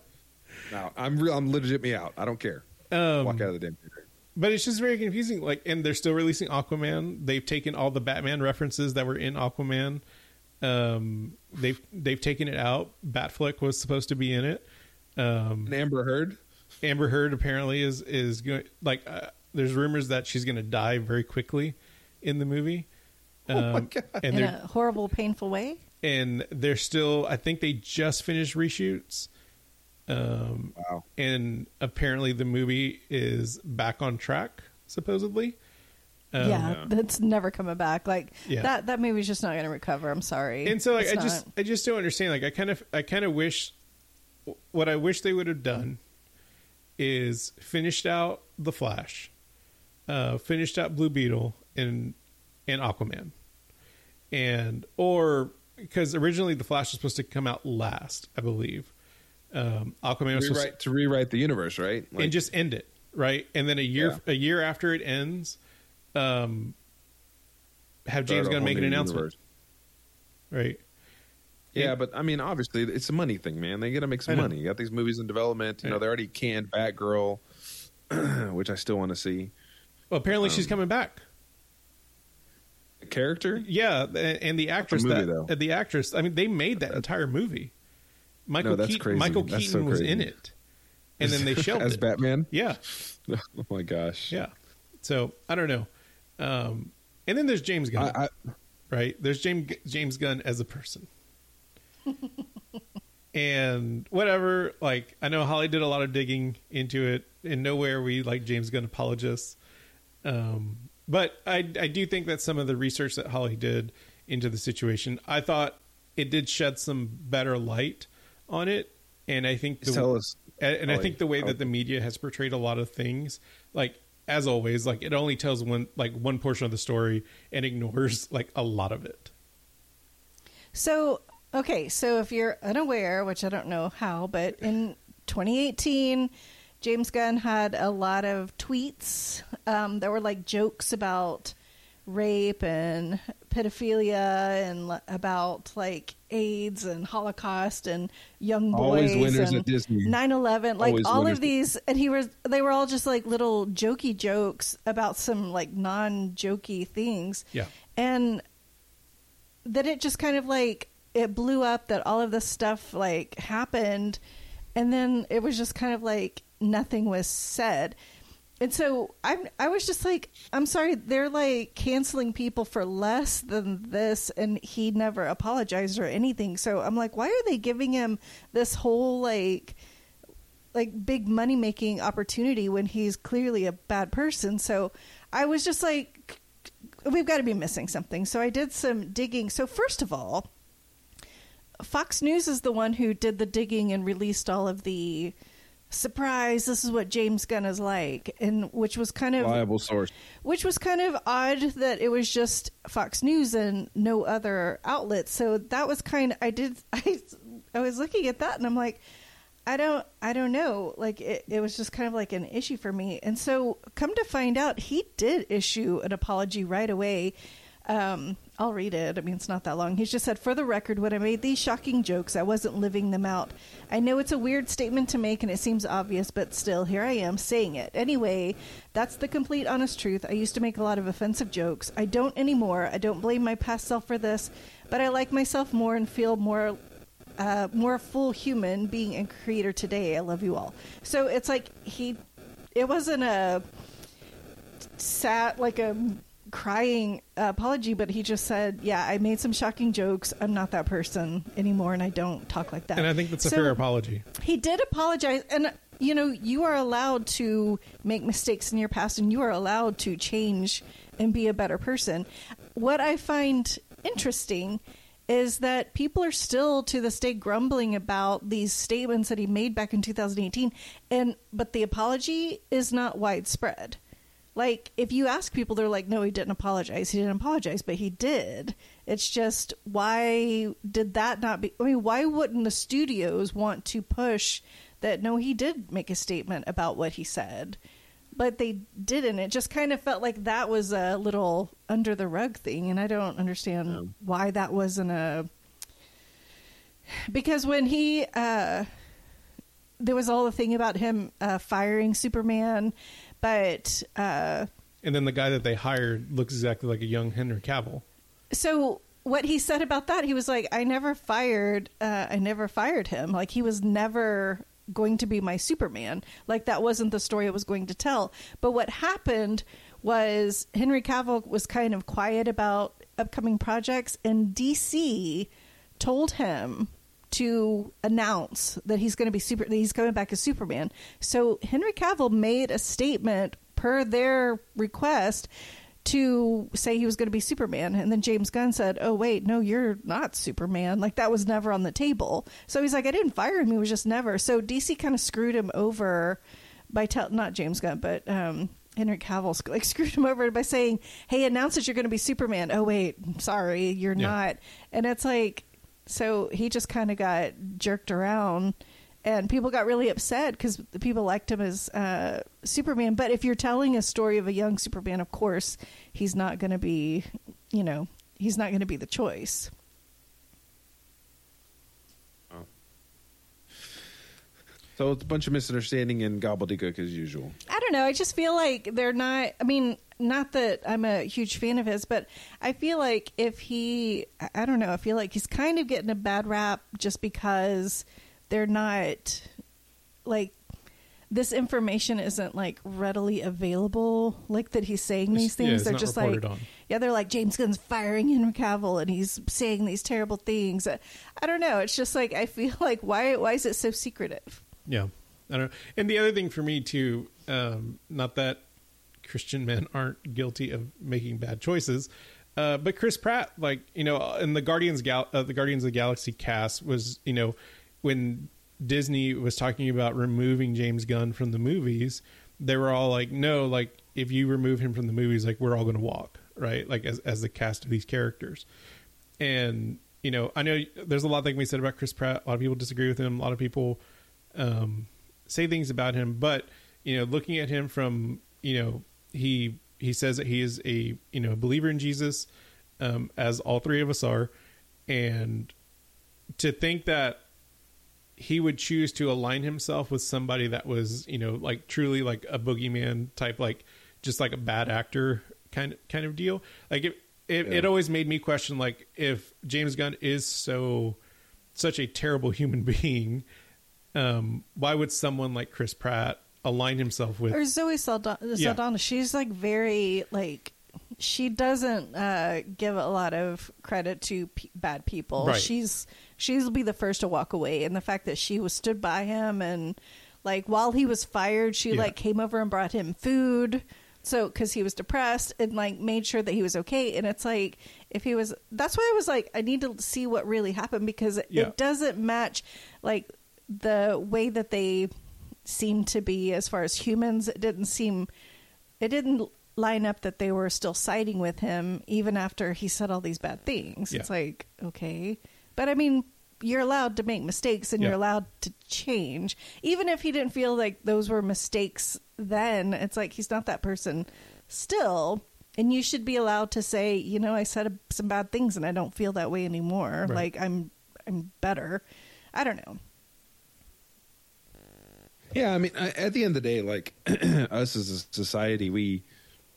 Now I'm real. I'm legit me out. I don't care. Um, Walk out of the damn theater. But it's just very confusing. Like, and they're still releasing Aquaman. They've taken all the Batman references that were in Aquaman. Um, they've they've taken it out. Batfleck was supposed to be in it. Um, And Amber Heard. Amber Heard apparently is is going like uh, there's rumors that she's going to die very quickly in the movie. Um, Oh my God. And in they're a horrible, painful way. and they're still. I think they just finished reshoots. Um, Wow. and apparently the movie is back on track supposedly. Um, yeah, yeah. that's never coming back. Like Yeah. that that movie's just not going to recover. I'm sorry. and so like It's I just I just don't understand. Like I kind of I kind of wish what I wish they would have done is finished out the Flash, uh, finished out Blue Beetle and and Aquaman, and or because originally the Flash was supposed to come out last, I believe. Um, Aquaman was supposed Rewrite, to rewrite the universe, right? Like, and just end it right, and then a year Yeah. a year after it ends, um, have James start Gunn make an announcement, universe. right? Yeah, but I mean, obviously, it's a money thing, man. They got to make some money. You got these movies in development. You know, they already canned Batgirl, which I still want to see. Well, apparently she's Um, coming back. Character? Yeah, and and the actress movie, that though. uh, the actress. I mean, they made that entire movie. Michael No, that's Keaton, crazy. Michael Keaton so was crazy. in it, and then they shelved as it. Batman. Yeah, Oh my gosh. yeah. So I don't know. Um, and then there's James Gunn, I, I, right? There's James James Gunn as a person. and whatever, like I know Holly did a lot of digging into it, and nowhere we like James Gunn apologists. Um, but I I do think that some of the research that Holly did into the situation, I thought it did shed some better light on it, and I think the, tell us. and, and I Holly, think the way that the media has portrayed a lot of things, like as always, like it only tells one like one portion of the story and ignores like a lot of it. So, okay, so if you're unaware, which I don't know how, but in 2018, James Gunn had a lot of tweets um, that were like jokes about rape and pedophilia and l- about like AIDS and Holocaust and young boys Always winners and at Disney. 9/11 like Always all winners of these and he was they were all just like little jokey jokes about some like non-jokey things Yeah. and then it just kind of like it blew up that all of this stuff like happened and then it was just kind of like nothing was said and so i'm i was just like i'm sorry they're like canceling people for less than this and he never apologized or anything so i'm like why are they giving him this whole like like big money making opportunity when he's clearly a bad person so i was just like we've got to be missing something. So I did some digging. So first of all, Fox News is the one who did the digging and released all of the surprise. This is what James Gunn is like, and which was kind of Reliable source. which was kind of odd that it was just Fox News and no other outlet. So that was kind of I did I I was looking at that and I'm like I don't I don't know like it, it was just kind of like an issue for me. And so come to find out he did issue an apology right away. Um, I'll read it. I mean, it's not that long. He's just said, For the record, when I made these shocking jokes, I wasn't living them out. I know it's a weird statement to make and it seems obvious, but still, here I am saying it. Anyway, that's the complete honest truth. I used to make a lot of offensive jokes. I don't anymore. I don't blame my past self for this, but I like myself more and feel more uh, more full human being a creator today. I love you all. So it's like he, it wasn't a sat like a crying apology, but he just said, "Yeah, I made some shocking jokes. I'm not that person anymore, and I don't talk like that." And I think that's a So- fair apology. he did apologize and you know you are allowed to make mistakes in your past and you are allowed to change and be a better person what i find interesting is that people are still to this day grumbling about these statements that he made back in 2018 and but the apology is not widespread like if you ask people they're like no he didn't apologize. He didn't apologize but he did. It's just why did that not be i mean why wouldn't the studios want to push that no he did make a statement about what he said but they didn't. It just kind of felt like that was a little under the rug thing and i don't understand why that wasn't a because when he uh there was all the thing about him uh, firing Superman, but uh, And then the guy that they hired looks exactly like a young Henry Cavill. so what he said about that, he was like, "I never fired, uh, I never fired him. Like he was never going to be my Superman. Like that wasn't the story I was going to tell." But what happened was Henry Cavill was kind of quiet about upcoming projects, and DC told him to announce that he's going to be super that he's coming back as Superman. So Henry Cavill made a statement per their request to say he was going to be Superman and then James Gunn said, "Oh wait, no, you're not Superman." Like that was never on the table. So he's like, "I didn't fire him, he was just never." So DC kind of screwed him over by tell not James Gunn, but um Henry Cavill like screwed him over by saying, "Hey, announce that you're going to be Superman." Oh wait, sorry, you're Yeah. not. And it's like so he just kind of got jerked around and people got really upset because the people liked him as uh, superman but if you're telling a story of a young superman of course he's not going to be you know he's not going to be the choice So it's a bunch of misunderstanding and gobbledygook as usual. I don't know. I just feel like they're not. I mean, not that I'm a huge fan of his, but I feel like if he, I- don't know. I feel like he's kind of getting a bad rap just because they're not like this information isn't like readily available. Like that he's saying these It's- yeah, things—they're just like, on. yeah, they're like James Gunn's firing Henry Cavill and he's saying these terrible things. I don't know. It's just like I feel like why why is it so secretive? Yeah, I don't know. And the other thing for me too, um, not that Christian men aren't guilty of making bad choices, uh, but Chris Pratt, like you know, in the Guardians Gal- uh, the Guardians of the Galaxy cast was you know when Disney was talking about removing James Gunn from the movies, they were all like, no, like if you remove him from the movies, like we're all going to walk, right? Like as as the cast of these characters and you know, I know there's a lot that be said about Chris Pratt. A lot of people disagree with him. A lot of people um, say things about him, but you know, looking at him from you know, he he says that he is a you know a believer in Jesus, um, as all three of us are, and to think that he would choose to align himself with somebody that was you know like truly like a boogeyman type like just like a bad actor kind of kind of deal like it it, Yeah. it always made me question like if James Gunn is so such a terrible human being um why would someone like Chris Pratt align himself with or Zoe Saldana, Yeah. Saldana she's like very like she doesn't uh, give a lot of credit to p- bad people. Right. She's she'll be the first to walk away, and the fact that she was stood by him and like while he was fired, she Yeah. like came over and brought him food. So, because he was depressed and like made sure that he was okay, and it's like if he was, that's why I was like, I need to see what really happened because Yeah. it doesn't match like the way that they seem to be as far as humans. It didn't seem, it didn't line up that they were still siding with him even after he said all these bad things. Yeah. It's like, okay. But I mean, you're allowed to make mistakes and Yeah. you're allowed to change. Even if he didn't feel like those were mistakes then, it's like he's not that person still. And you should be allowed to say, you know, I said some bad things and I don't feel that way anymore. Right. Like I'm I'm better. I don't know. Yeah, I mean, at the end of the day, like us as a society, we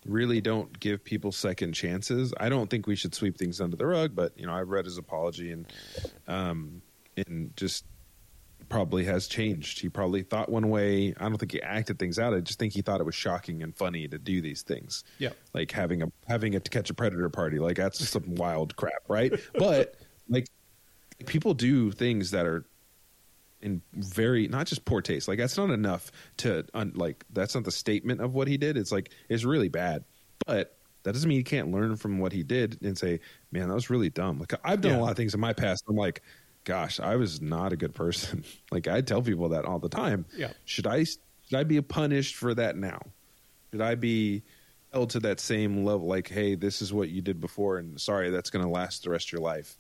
really don't give people second chances. I don't think we should sweep things under the rug, but you know, I've read his apology and um and just probably has changed. He probably thought one way. I don't think he acted things out. I just think he thought it was shocking and funny to do these things. Yeah. Like having a having a to catch a predator party. Like that's some wild crap, right? But like people do things that are in very not just poor taste. Like that's not enough to un, like that's not the statement of what he did. It's like it's really bad, but that doesn't mean you can't learn from what he did and say, "Man, that was really dumb." Like I've done Yeah. a lot of things in my past. I'm like, "Gosh, I was not a good person." like I tell people that all the time. Yeah. Should I should I be punished for that now? Should I be held to that same level? Like, hey, this is what you did before, and sorry, that's going to last the rest of your life.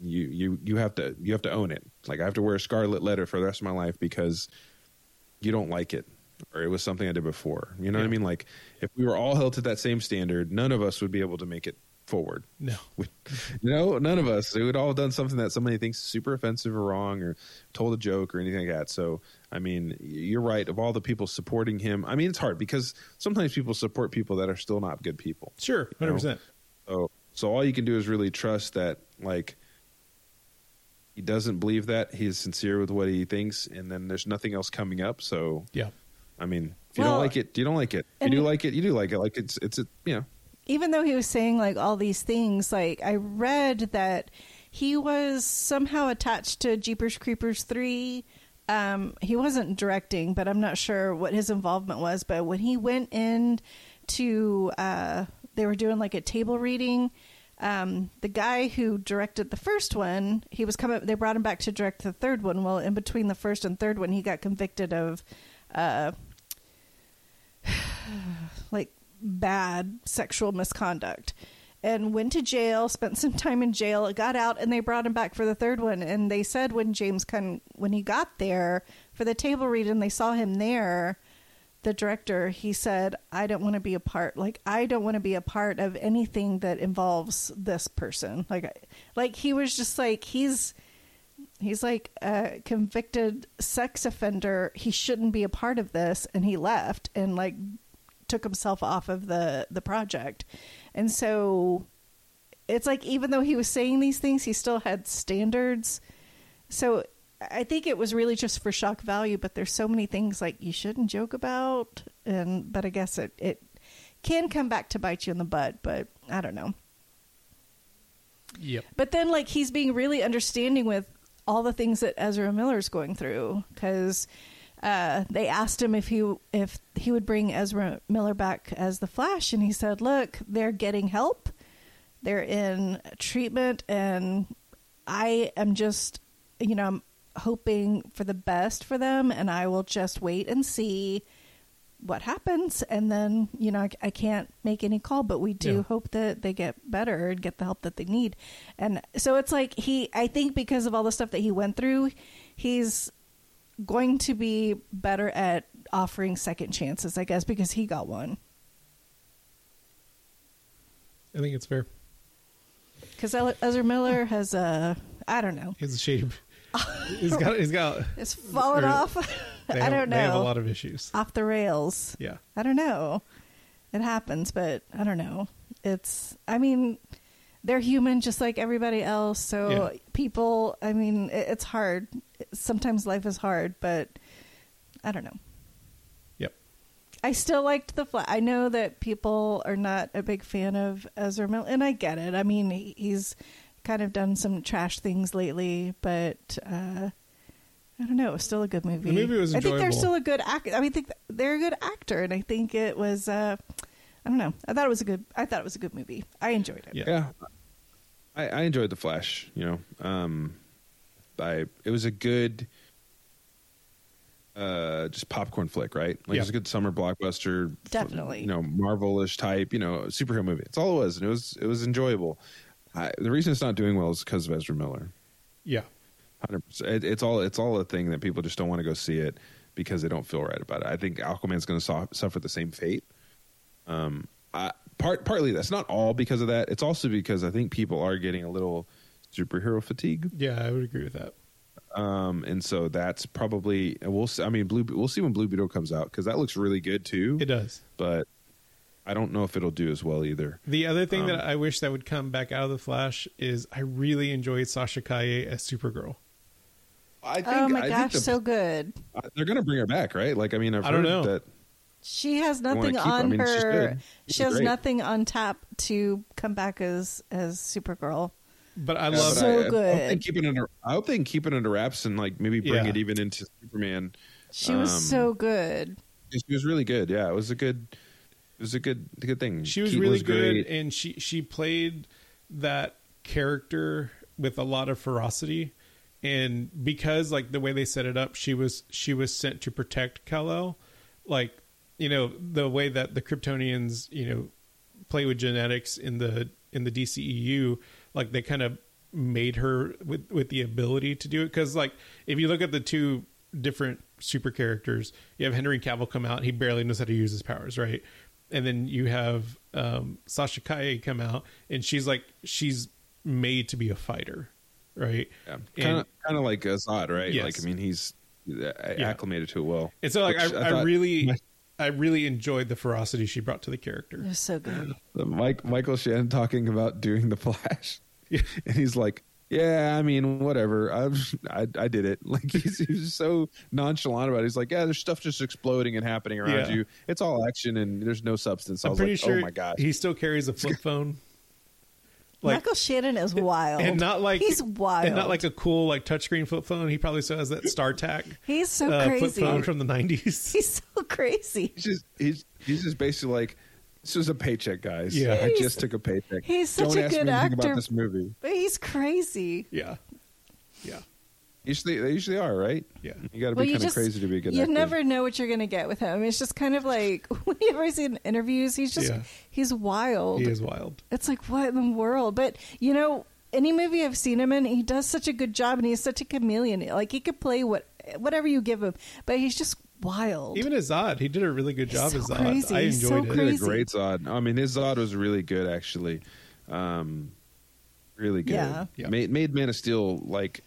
You you you have to you have to own it. Like I have to wear a scarlet letter for the rest of my life because you don't like it, or it was something I did before. You know what I mean? Like if we were all held to that same standard, none of us would be able to make it forward. no We, no, none of us. We would all have done something that somebody thinks is super offensive or wrong, or told a joke or anything like that. So, I mean, you're right. Of all the people supporting him, I mean, it's hard because sometimes people support people that are still not good people. sure You know? 100% So, so all you can do is really trust that, like, he doesn't believe that He is sincere with what he thinks, and then there's nothing else coming up. So, yeah I mean, if you Well, don't like it, you don't like it. If you do like it, you do like it. Like it's it's a, you know. even though he was saying like all these things, like I read that he was somehow attached to Jeepers Creepers 3. Um, he wasn't directing, but I'm not sure what his involvement was. But when he went in to, uh, they were doing like a table reading. Um, the guy who directed the first one, he was coming. They brought him back to direct the third one. Well, in between the first and third one, he got convicted of, uh, like bad sexual misconduct and went to jail, spent some time in jail, got out, and they brought him back for the third one. And they said when James Gunn, when he got there for the table read and they saw him there, the director, he said, I don't want to be a part, like, I don't want to be a part of anything that involves this person. Like, like he was just like, he's, he's like a convicted sex offender. He shouldn't be a part of this. And he left and like took himself off of the, the project. And so it's like even though he was saying these things, he still had standards. So I think it was really just for shock value, but there's so many things like you shouldn't joke about and but I guess it, it can come back to bite you in the butt, but I don't know. Yep. But then like he's being really understanding with all the things that Ezra Miller's going through cuz uh, they asked him if he if he would bring Ezra Miller back as the Flash, and he said, "Look, they're getting help. They're in treatment, and I am just, you know, I'm hoping for the best for them, and I will just wait and see." what happens and then you know I, I, can't make any call but we do Yeah. hope that they get better and get the help that they need and so it's like he i think because of all the stuff that he went through he's going to be better at offering second chances i guess because he got one I think it's fair. because ezra miller has a I don't know He's a shady. he's got. He's got. it's fallen Or- off i have, don't know. They have a lot of issues. off the rails Yeah. I don't know. It happens, but I don't know. It's, I mean, they're human just like everybody else. So Yeah. people, I mean, it, it's hard. Sometimes life is hard, but I don't know. Yep. I still liked the flat. I know that people are not a big fan of Ezra Miller, and I get it. I mean, he, he's kind of done some trash things lately, but uh, I don't know. It was still a good movie. The movie was I think they're still a good actor. I mean, think they're a good actor, and I think it was. Uh, I don't know. I thought it was a good. I thought it was a good movie. I enjoyed it. Yeah. Yeah, I, I enjoyed the Flash. You know, um, I it was a good, uh, just popcorn flick, right? Like Yeah. it was a good summer blockbuster. Definitely. you know, Marvelish type. You know, superhero movie. It's all it was, and it was it was enjoyable. I, the reason it's not doing well is because of Ezra Miller. Yeah. Hundred percent. It's all it's all a thing that people just don't want to go see it because they don't feel right about it. I think Aquaman's going to so- suffer the same fate. Um, I, part partly that's not all because of that. It's also because I think people are getting a little superhero fatigue, Yeah. I would agree with that. um, and so that's probably we'll. See, I mean, Blue. We'll see when Blue Beetle comes out because that looks really good too. It does. but I don't know if it'll do as well either. The other thing Um, that I wish that would come back out of the Flash is I really enjoyed Sasha Calle as Supergirl. I think. Oh my I gosh, think the- so good. they're going to bring her back, right? Like, I mean, I've I don't heard know. that. She has nothing keep her. I on mean, she's her. She has great. nothing on tap to come back as as Supergirl. But I Yeah, love but So I, I hope good. they keep it under. I hope they can keep it under wraps and like maybe bring Yeah. it even into Superman. She was Um, so good. She was really good. Yeah, it was a good. It was a good, good thing. she was Keaton really good great. and she she played that character with a lot of ferocity and because like the way they set it up she was she was sent to protect Kal-El like you know the way that the Kryptonians you know play with genetics in the in the DCEU like they kind of made her with with the ability to do it cuz like if you look at the two different super characters you have Henry Cavill come out he barely knows how to use his powers right and then you have um, Sasha Calle come out, and she's like she's made to be a fighter, right? Yeah, kind of, kind of like Azad, right? Yes. Like, I mean, he's uh, acclimated to it well. And so, like, I, Which I, really, I really enjoyed the ferocity she brought to the It character. was so good. Mike Michael Shannon talking about doing the Flash, and he's like, "Yeah, I mean, whatever. I I, I did it." Like he's, he's so nonchalant about it. He's like, "Yeah, there's stuff just exploding and happening around Yeah. you. It's all action and there's no substance." I I'm was pretty like, sure "Oh my gosh!" he still carries a flip phone. Like Michael Shannon is wild, and not like he's wild, and not like a cool like touchscreen flip phone. He probably still has that StarTAC he's so uh, flip phone from the nineties. He's so crazy. He's just he's he's just basically like this is a paycheck, guys. Yeah. I just took a paycheck. he's such Don't a ask good me anything actor. about this movie. But he's crazy. Yeah, yeah, Usually they usually are, right? yeah. You got to Well, be you kind of crazy to be a good you actor. never know what you're gonna get with him. It's just kind of like when you ever see in interviews, he's just Yeah. he's wild. He is wild. It's like what in the world? But you know, any movie I've seen him in, he does such a good job, and he's such a chameleon. Like he could play what whatever you give him, but he's just wild. Even as Zod, he did a really good job so as Zod. crazy. I enjoyed so it. He did a great Zod. I mean, his Zod was really good, actually. Um, really good. Yeah. Yeah. Made, made Man of Steel like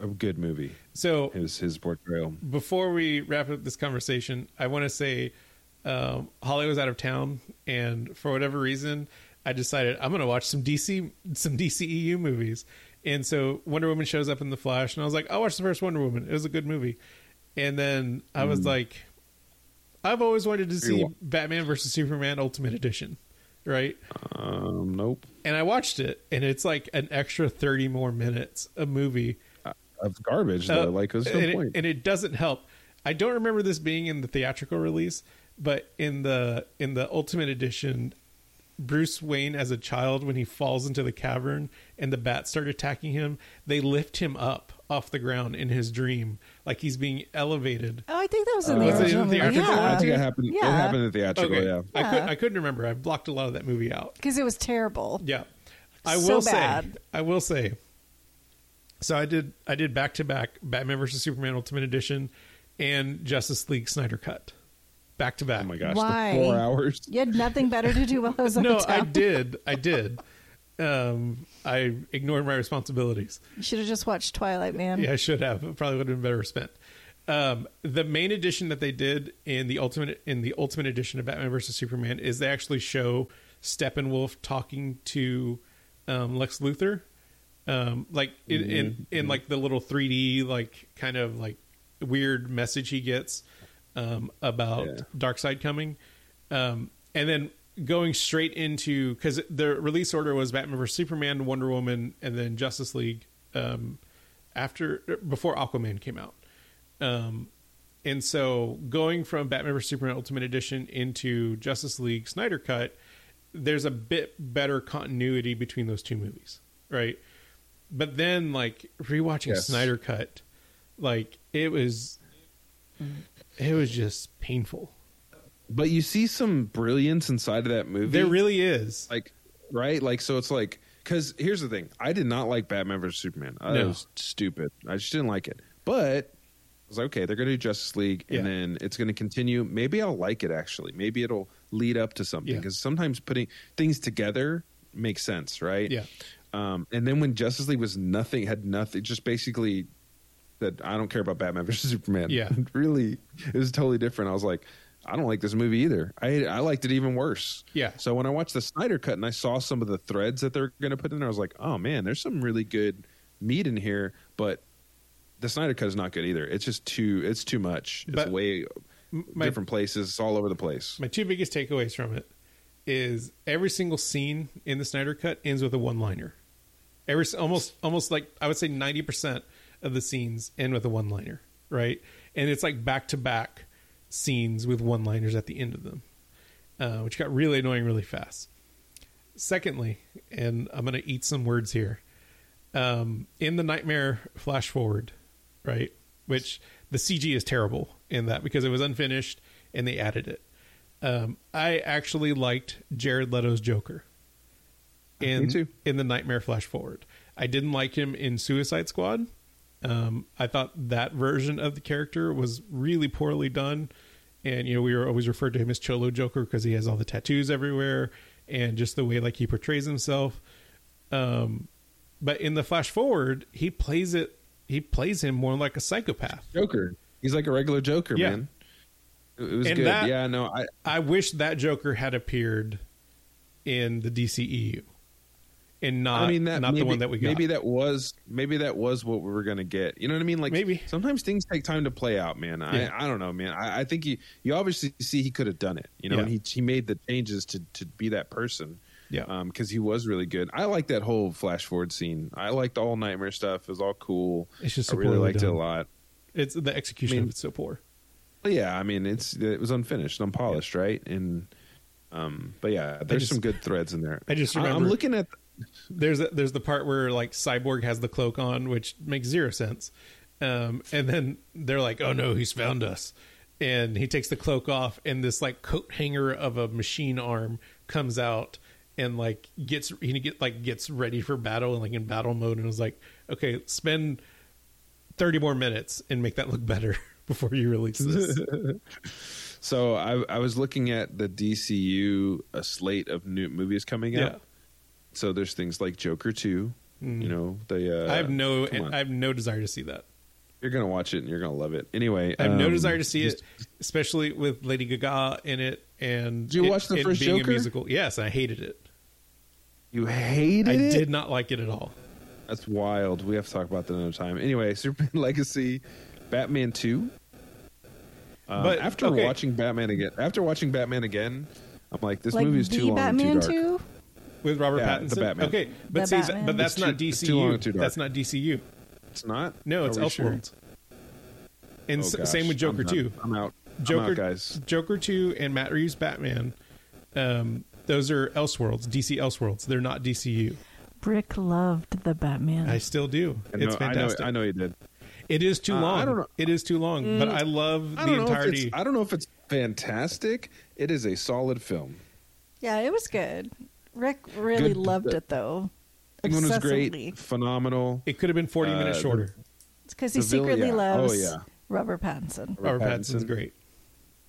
a good movie. So His his portrayal. before we wrap up this conversation, I want to say um, Holly was out of town, and for whatever reason, I decided I'm going to watch some DC some DCEU movies. And so Wonder Woman shows up in the Flash, and I was like, I'll watch the first Wonder Woman. It was a good movie. And then I was like, I've always wanted to see Batman versus Superman Ultimate Edition, right? Um, nope. And I watched it, and it's like an extra 30 more minutes a movie. Of garbage though. Uh, like, there's no and, point. It, and it doesn't help. I don't remember this being in the theatrical release, but in the in the Ultimate Edition, Bruce Wayne as a child when he falls into the cavern and the bats start attacking him, they lift him up off the ground in his dream like he's being elevated. oh, I think that was in Uh, the was original. the theatrical? Yeah, I think it happened. It happened at the theatrical. Okay, Yeah. I could I couldn't remember. I blocked a lot of that movie out. because it was terrible. Yeah. I So will say. I will say so I did I did back to back Batman versus Superman Ultimate Edition and Justice League Snyder Cut. Back to back. Oh my gosh. Why? The four hours. You had nothing better to do while I was out No, of I did. I did. Um I ignored my responsibilities. You should have just watched Twilight, man. Yeah, I should have. It probably would have been better spent. Um, the main edition that they did in the ultimate in the ultimate edition of Batman versus Superman is they actually show Steppenwolf talking to um, Lex Luthor, um, like in, in in like the little 3D like kind of like weird message he gets um, about Yeah. Darkseid coming, um, and then going straight into because the release order was Batman vs Superman, Wonder Woman, and then Justice League um, after before Aquaman came out. Um, and so going from Batman vs Superman Ultimate Edition into Justice League Snyder Cut, there's a bit better continuity between those two movies, right? But then like rewatching Yes. Snyder Cut, like it was, it was just painful. But you see some brilliance inside of that movie. There really is. like right like so it's like because here's the thing i did not like batman vs. superman I No. it was stupid i just didn't like it but i was like okay they're gonna do justice league and Yeah. then it's gonna continue maybe i'll like it actually maybe it'll lead up to something Yeah. because sometimes putting things together makes sense right Yeah. um, and then when justice league was nothing had nothing just basically that i don't care about batman versus superman Yeah. really it was totally different i was like I don't like this movie either. I I liked it even worse. Yeah. So when I watched the Snyder cut and I saw some of the threads that they're going to put in there, I was like, oh man, there's some really good meat in here. But the Snyder cut is not good either. It's just too. It's too much. It's But way my- different places. It's all over the place. My two biggest takeaways from it is every single scene in the Snyder Cut ends with a one-liner. Every almost almost like I would say ninety percent of the scenes end with a one-liner, right? And it's like back to back scenes with one-liners at the end of them, uh, which got really annoying really fast. Secondly, and I'm going to eat some words here. Um, in the Nightmare flash forward, right? Which the CG is terrible in that because it was unfinished and they added it. Um, I actually liked Jared Leto's Joker in in the Nightmare Flash Forward. I didn't like him in Suicide Squad. Um, I thought that version of the character was really poorly done, and you know we were always referred to him as Cholo Joker because he has all the tattoos everywhere and just the way like he portrays himself. Um, but in the Flash Forward, he plays it. He plays him more like a psychopath. Joker. He's like a regular Joker, Yeah. man. It was And good. that- yeah. No. I. I wish that Joker had appeared in the DCEU, and not I mean that not maybe, the one that we got. Maybe that was maybe that was what we were gonna get. You know what I mean? Like Maybe. sometimes things take time to play out, man. I, Yeah. I don't know, man. I, I think you you obviously see he could have done it. You know, Yeah. and he he made the changes to to be that person. Yeah. because he was really good. I like that whole flash forward scene. I liked all nightmare stuff. It was all cool. It's just I really liked it a lot. It's the execution I mean- of it's so poor. Yeah, I mean, it's it was unfinished, unpolished, right? And um, but yeah, there's just- some good threads in there. I just I- I'm looking at There's a, there's the part where like Cyborg has the cloak on, which makes zero sense. Um, and then they're like, "Oh no, he's found us!" And he takes the cloak off, and this like coat hanger of a machine arm comes out, and like gets he get like gets ready for battle and like in battle mode, and was like, "Okay, spend thirty more minutes and make that look better before you release this." So I, I was looking at the DCU a slate of new movies coming out. yeah, So there's things like Joker two. You know, the uh, I have no. I have no desire to see that. you're gonna watch it and you're gonna love it. Anyway, I have no um, desire to see just- it, especially with Lady Gaga in it. And Did you it- watch the it first being Joker? a musical? Yes, I hated it. You hated I it. did not like it at all. That's wild. We have to talk about that another time. Anyway, Superman Legacy, Batman two. Um, But, after okay. watching Batman again, after watching Batman again, I'm like, this like movie is too long Batman too dark. too. With Robert Yeah, Pattinson, the Batman. okay, but The see, Batman. but that's It's not too- it's too long too DCU. That's not DCU. It's not. No, it's Are we sure? Elseworlds. And Oh, s- same with Joker I'm done. two. I'm out. I'm Joker, out, guys. Joker two, and Matt Reeves Batman. Um, those are Elseworlds, DC Elseworlds. They're not DCU. Brick loved the Batman. I still do. I know, It's fantastic. I know, I know you did. It is too Uh, I long. don't know. It is too long, but I love I the don't know if entirety. I don't know if it's fantastic. It is a solid film. yeah, it was good. Rick really Good- loved it though. One was great, phenomenal. It could have been 40 Uh, minutes shorter. It's because he The villain- secretly yeah. loves Oh, yeah. Robert Pattinson. Robert Robert Pattinson's great.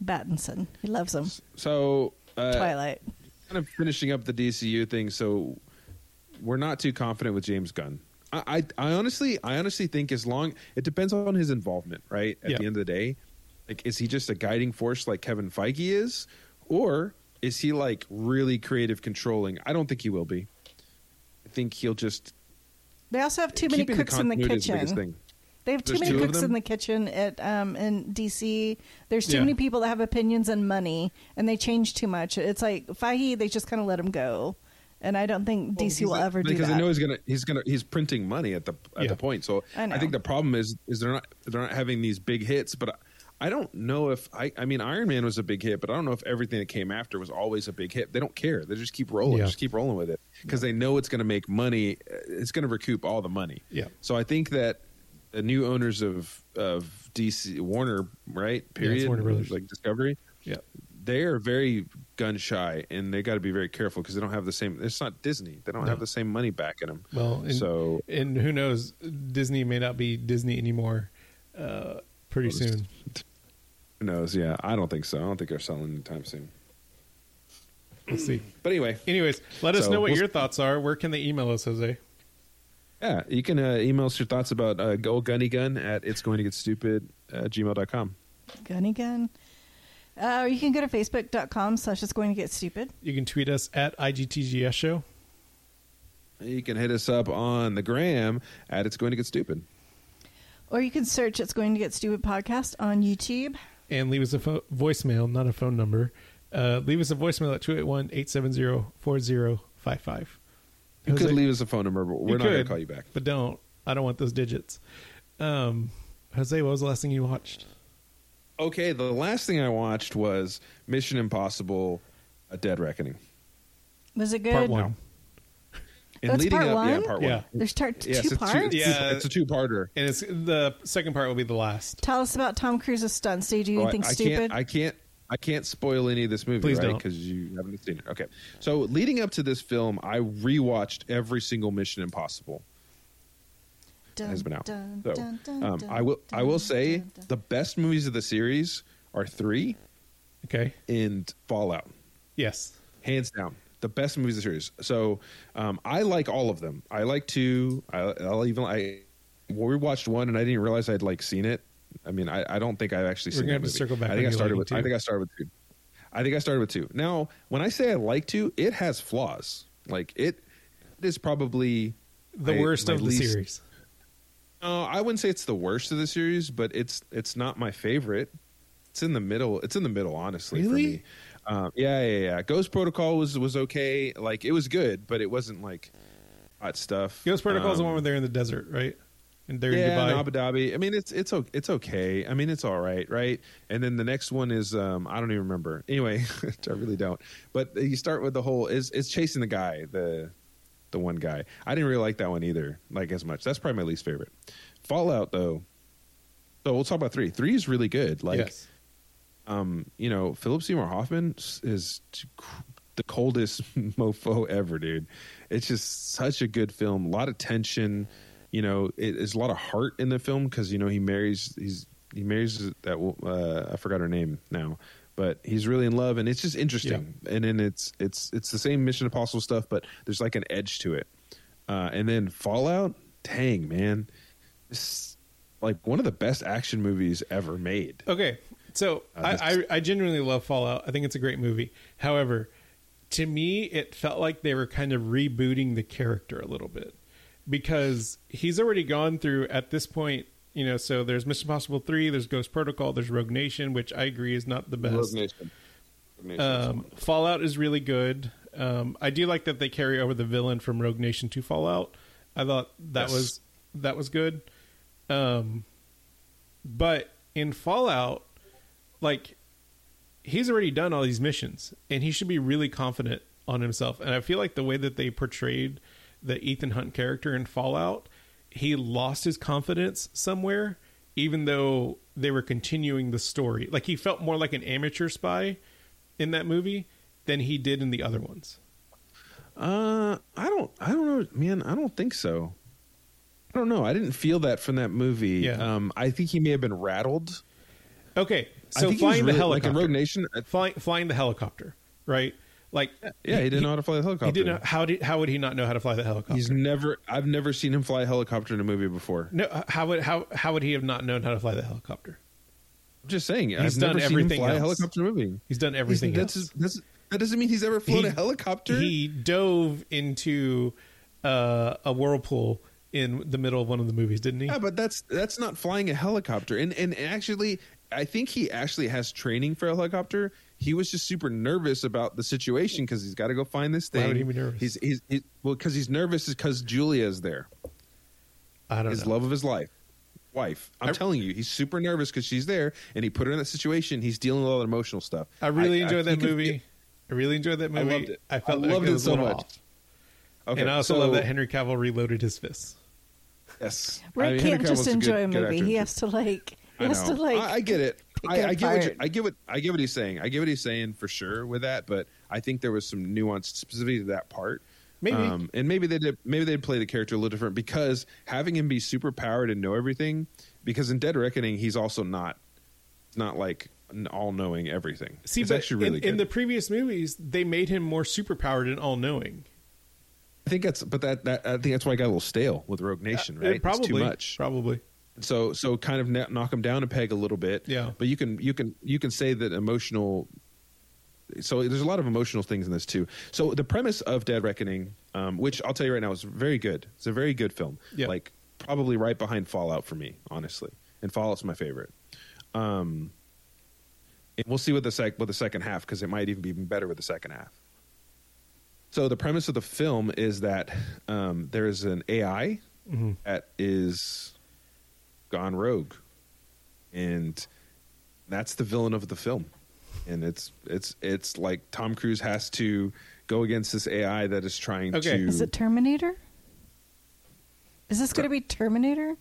Battinson. He loves him. So uh, Twilight. kind of finishing up the DCU thing. So we're not too confident with James Gunn. I, I, I honestly, I honestly think as long it depends on his involvement, right? At Yeah. the end of the day, like, is he just a guiding force like Kevin Feige is, or is he like really creative, controlling? I don't think he will be. I think he'll just They also have too many keeping cooks in the continuity is the kitchen. thing. They have too There's many two cooks in the kitchen at um in DC. There's too Yeah. many people that have opinions and money, and they change too much. It's like Feige, they just kind of let him go, and I don't think DC will Because- ever do because that. I know he's gonna he's gonna he's printing money at the at Yeah. the point. So I know. think the problem is is they're not they're not having these big hits. But I, I don't know if I I mean Iron Man was a big hit, but I don't know if everything that came after was always a big hit. They don't care. They just keep rolling, Yeah. just keep rolling with it because they know it's going to make money. It's going to recoup all the money. Yeah. So I think that the new owners of of DC Warner, right? Period. it's Warner Brothers. like Discovery Yeah. they are very gun shy and they got to be very careful because they don't have the same it's not disney they don't No. have the same money back in them Well, and, so and who knows? Disney may not be Disney anymore uh, pretty Well, soon. Who knows yeah i don't think so i don't think they're selling anytime soon We'll see. but anyway Anyways, let us So, know what we'll- your thoughts are. Where can they email us, Jose? yeah you can uh, email us your thoughts about uh, go gunny gun at it's going to get stupid at gmail.com Gunny gun. Uh, or you can go to facebook.com slash it's going to get stupid. You can tweet us at IGTGS Show. you can hit us up on the gram at it's going to get stupid Or you can search It's Going to Get Stupid podcast on YouTube. And leave us a pho- voicemail, not a phone number. Uh, leave us a voicemail at 281-870-4055. you Jose- could leave us a phone number but we're not going to call you back But don't. I don't want those digits. Um, Jose, what was the last thing you watched? okay the last thing i watched was mission impossible a dead reckoning Was it good? Part one. And That's leading part up one? yeah part Yeah. one There's tar- two Yes, it's parts? Two, Yeah. it's a two-parter. And it's the second part will be the last. Tell us about Tom Cruise's stunts. Did you do So I, anything I stupid? can't. I can't. I can't spoil any of this movie, Please right? don't. Because you haven't seen it. Okay. So leading up to this film, I rewatched every single Mission Impossible Dun, has been out. dun, so dun, dun, um, dun, I will. I will dun, say dun, dun. the best movies of the series are three Okay. and Fallout, Yes. hands down. The best movies of the series. So um, I like all of them. I like two. I, I'll even. I we watched one and I didn't realize I'd like seen it. I mean, I, I don't think I've actually We're seen. gonna have to circle back I think I started with. two. I think I started with two. I think I started with two. Now, when I say I like two, it has flaws. Like it, it is probably The my- worst my of the series. No, I wouldn't say it's the worst of the series, but it's it's not my favorite. It's in the middle. It's in the middle, honestly. Really? For me. Um, yeah, yeah, yeah. Ghost Protocol was was okay. Like it was good, but it wasn't like hot stuff. Ghost Protocol is the Um, one where they're in the desert, right? And they're yeah, in Dubai. Abu Dhabi. I mean, it's it's it's okay. I mean, it's all right, right? And then the next one is um, I don't even remember. Anyway, I really don't. But you start with the whole is is chasing the guy, the the one guy. I didn't really like that one either, like as much. That's probably my least favorite. Fallout though. So we'll talk about three. Three is really good. Like yes. Um, you know, Philip Seymour Hoffman is the coldest mofo ever, dude. It's just such a good film. A lot of tension. You know, it, there's a lot of heart in the film because you know he marries he's he marries that uh, I forgot her name now, but he's really in love and it's just interesting. And then it's it's it's the same Mission Impossible stuff, but there's like an edge to it. Uh, and then Fallout, dang man, it's like one of the best action movies ever made. Okay, so Uh, I, I I genuinely love Fallout. I think it's a great movie. However, to me, it felt like they were kind of rebooting the character a little bit because he's already gone through at this point. You know, so there's Mission Impossible three, there's Ghost Protocol, there's Rogue Nation, which I agree is not the best. Rogue Nation. Rogue Nation is Um, Fallout is really good. Um, I do like that they carry over the villain from Rogue Nation to Fallout. I thought that Yes. was that was good. Um, but in Fallout, like he's already done all these missions, and he should be really confident on himself. And I feel like the way that they portrayed the Ethan Hunt character in Fallout, he lost his confidence somewhere, even though they were continuing the story. Like he felt more like an amateur spy in that movie than he did in the other ones. Uh, I don't, I don't know, man. I don't think so. I don't know. I didn't feel that from that movie. Yeah. Um, I think he may have been rattled. Okay, so he flying the really- like helicopter, in Rogue Nation. uh, flying flying the helicopter, right? Like, Yeah, he didn't know how to fly the helicopter. He didn't. How did? How would he not know how to fly the helicopter? He's never. I've never seen him fly a helicopter in a movie before. no. How would how how would he have not known how to fly the helicopter? I'm just saying. He's I've done never seen him everything fly a helicopter movie. He's done He's- everything that's, else. that's- that doesn't mean he's ever flown He- a helicopter. He dove into uh, a whirlpool in the middle of one of the movies, didn't he? Yeah, but that's that's not flying a helicopter. And and actually, I think he actually has training for a helicopter. He was just super nervous about the situation because he's got to go find this thing. Why would he be nervous? He's he's he, well because he's nervous is because Julia is there, I don't know. his know. love of his life, wife. I'm I- telling you, he's super nervous because she's there, and he put her in that situation. He's dealing with all the emotional stuff. I really enjoyed that think if- movie. I really enjoyed that I movie. loved it. I felt I like loved it it so little much. off. Okay, and I also so- love that Henry Cavill reloaded his fists. Yes, Rick I mean, can't just Cavill's a enjoy good- a movie. He has to like. He I has to like. I, I get it. I, I get what you. I get what I get what he's saying. I get what he's saying for sure with that, but I think there was some nuance specifically to that part. Maybe. um, and maybe they did. Maybe they'd play the character a little different because having him be super powered and know everything. Because in Dead Reckoning, he's also not not like all knowing everything. See, it's but actually really in, good. in the previous movies, they made him more super powered and all knowing. I think that's, but that, that I think that's why I got a little stale with Rogue Nation. Right, It's probably too much. Probably. So so kind of kn- knock them down a peg a little bit. Yeah. but you can you can you can say that emotional so there's a lot of emotional things in this too. So the premise of dead reckoning um, which i'll tell you right now is very good. It's a very good film. Yeah. like probably right behind fallout for me honestly. And fallout's my favorite. Um and we'll see what the sec what the second half because it might even be even better with the second half. So the premise of the film is that um, there is an ai Mhm. that is gone rogue and that's the villain of the film and it's it's it's like tom cruise has to go against this ai that is trying Okay. to Is it Terminator? Is this going to be Terminator?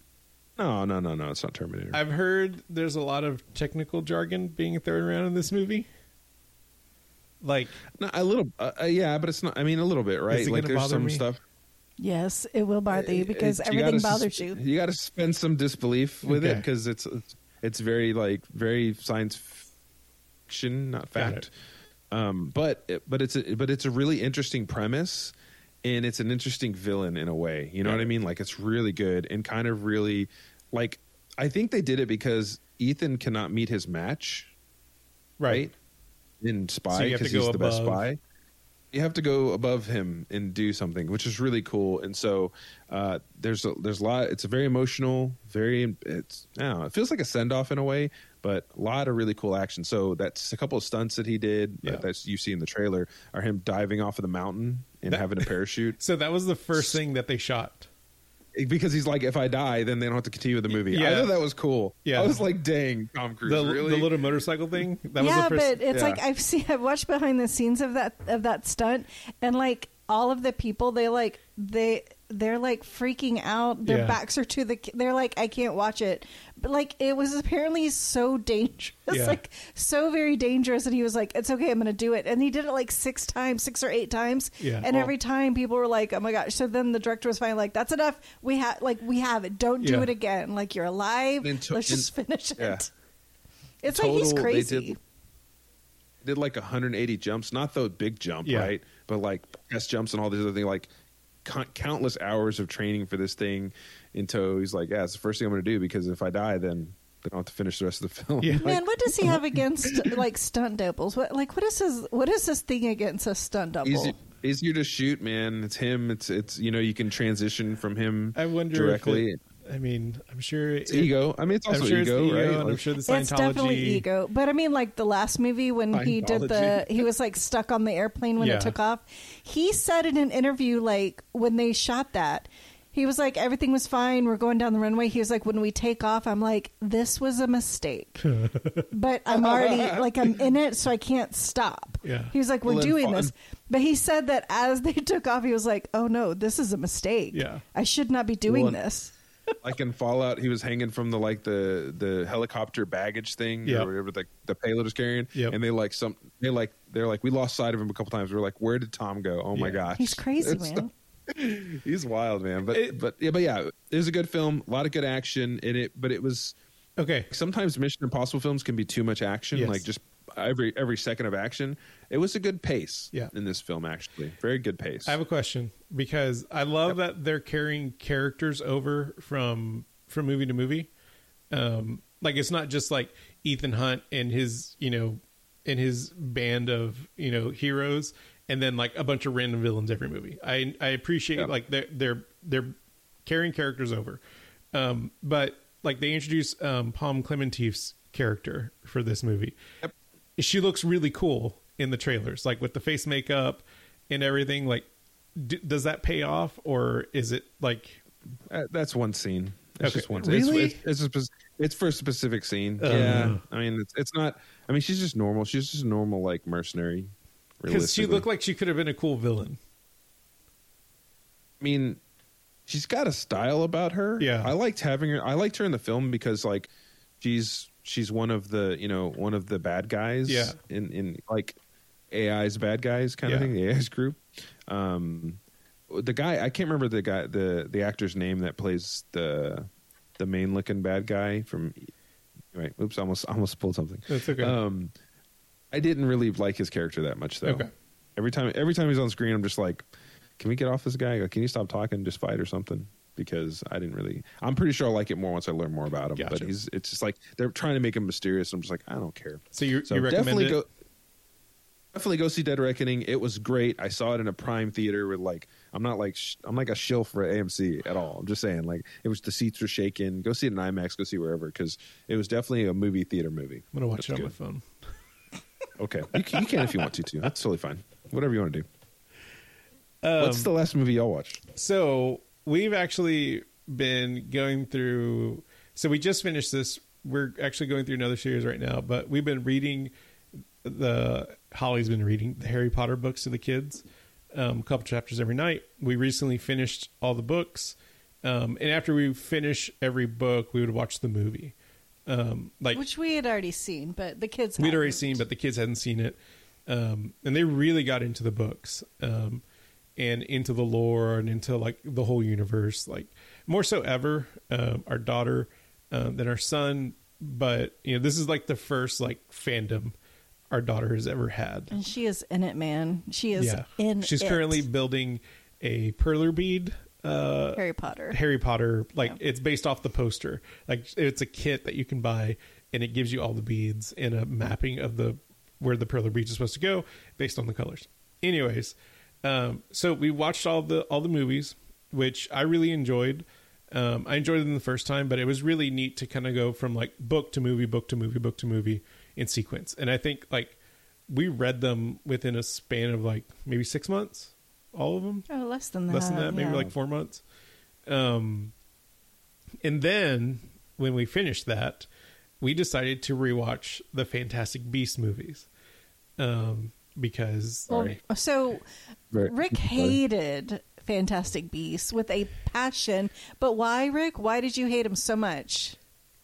no no no no it's not terminator I've heard there's a lot of technical jargon being thrown around in this movie. Like, no, a little uh, uh, yeah but it's not i mean a little bit right Is it like there's bother some me? stuff Yes, it will bother you because It- everything gotta bothers you. you got to spend some disbelief with it because it's it's it's very like very science fiction not fact. um but but it's a, but it's a really interesting premise and it's an interesting villain in a way you know Yeah. what i mean? Like it's really good and kind of really like i think they did it because ethan cannot meet his match right. in spy you have to because go he's the best spy you have to go above him and do something, which is really cool. And so uh, there's a, there's a lot. It's a very emotional, very it's I don't know, it feels like a send off in a way, but a lot of really cool action. So that's a couple of stunts that he did Yeah. that that's, you see in the trailer are him diving off of the mountain and That- having a parachute So that was the first thing that they shot. Because he's like, if I die, then they don't have to continue with the movie. Yeah. I Yeah. thought that was cool. Yeah. I was like, dang, Tom Cruise, The, really? the little motorcycle thing. That was yeah, the first. but it's yeah. like I've seen, I've watched behind the scenes of that of that stunt, and like all of the people, they like they they're like freaking out. Their Yeah. backs are to the. They're like, I can't watch it. But like, it was apparently so dangerous, Yeah. like so very dangerous, And he was like, "It's okay, I'm going to do it," and he did it like six times, six or eight times, Yeah. and Well- every time people were like, "Oh my gosh!" So then the director was finally like, "That's enough. We have like we have it. Don't do Yeah. it again. Like you're alive. In to- Let's just finish it." yeah. It's like he's Total, they crazy. did- did like 180 jumps, not the big jump, Yeah. right? But like press jumps and all these other things, like co- countless hours of training for this thing. Until he's like, "Yeah, it's the first thing I'm going to do because if I die, then I don't have to finish the rest of the film." Yeah. Like, Man, what does he have against like stunt doubles? What like what is his what is his thing against a stunt double? easy, easier to shoot, man. It's him. It's it's you know you can transition from him I wonder directly. If it, I mean, I'm sure it's ego. I mean, it's also I'm sure ego, it's the ego, right? and I'm sure the Scientology. it's definitely ego, but I mean, like the last movie when he did the, he was like stuck on the airplane when Yeah. it took off. He said in an interview, like when they shot that, he was like, everything was fine. We're going down the runway. He was like, when we take off, I'm like, this was a mistake, but I'm already like I'm in it, so I can't stop. Yeah. He was like, we're Well, doing fine. this, but he said that as they took off, he was like, oh no, this is a mistake. Yeah. I should not be doing Well, this. Like in Fallout, he was hanging from the like the the helicopter baggage thing Yeah. or whatever the, the payload is carrying. Yep. And they like some they like they're like we lost sight of him a couple times. We are like, where did Tom go? Oh my gosh, He's crazy, It's- man. He's wild, man. But It- but yeah, but yeah, it was a good film. A lot of good action in it, but it was Okay. sometimes Mission Impossible films can be too much action, Yes. like just every every second of action. It was a good pace Yeah. in this film, actually, very good pace. I have a question because I love that they're carrying characters over from from movie to movie. Um, like it's not just like Ethan Hunt and his you know and his band of you know heroes, and then like a bunch of random villains every movie. I I appreciate Yeah. like they're they're they're carrying characters over, um, but like they introduce um, Pom Klementieff's character for this movie. Yep. She looks really cool in the trailers, like with the face makeup and everything. Like, d- does that pay off, or is it like? Uh, that's one scene. It's Okay. just one. Really? It's, it's, it's, a, it's for a specific scene. Uh. yeah, I mean, it's, it's not. I mean, she's just normal. She's just a normal like mercenary. Because she looked like she could have been a cool villain. I mean, she's got a style about her. Yeah. I liked having her. I liked her in the film because like she's she's one of the you know one of the bad guys. Yeah. In in like AI's bad guys kind of Yeah. thing. The AI's group. Um, the guy I can't remember the guy the the actor's name that plays the the main looking bad guy from. Right. Oops. Almost almost pulled something. That's okay. Um, I didn't really like his character that much though. Okay. Every time every time he's on screen, I'm just like, can we get off this guy? Can you stop talking, just fight or something? Because I didn't really. I'm pretty sure I'll like it more once I learn more about him. But he's it's just like they're trying to make him mysterious. I'm just like I don't care. so you, So you recommend definitely it? go. Definitely go see Dead Reckoning. It was great. I saw it in a prime theater with like I'm not like sh- I'm like a shill for AMC at all. I'm just saying like it was the seats were shaking. Go see it in IMAX. Go see wherever because it was definitely a movie theater movie. I'm gonna watch That's it on good. my phone. Okay, you can, you can if you want to too. That's totally fine. Whatever you want to do. Um, What's the last movie y'all watched? So we've actually been going through. So we just finished this. We're actually going through another series right now, but we've been reading the Holly's been reading the Harry Potter books to the kids, um, a couple chapters every night. We recently finished all the books, um, and after we finish every book, we would watch the movie. Um, like Which we had already seen, but the kids we'd already hadn't. seen, but the kids hadn't seen it. Um, and they really got into the books um, and into the lore and into like the whole universe, like more so ever. Um, our daughter um, than our son, but you know, this is like the first like fandom our daughter has ever had. And she is in it, man. She is yeah. in she's it. currently building a perler bead. Uh, Harry Potter. Harry Potter, like Yeah. it's based off the poster. Like it's a kit that you can buy, and it gives you all the beads and a mapping of the where the perler beads are supposed to go based on the colors. anyways, um, so we watched all the all the movies, which I really enjoyed. Um, I enjoyed them the first time, but it was really neat to kind of go from like book to movie, book to movie, book to movie in sequence. And I think like we read them within a span of like maybe six months, all of them Oh, less than that. less than that, maybe yeah. like four months. Um, and then when we finished that, we decided to rewatch the Fantastic Beast movies, um, because Well, so Very- Rick hated Fantastic Beasts with a passion, but why, Rick? Why did you hate him so much?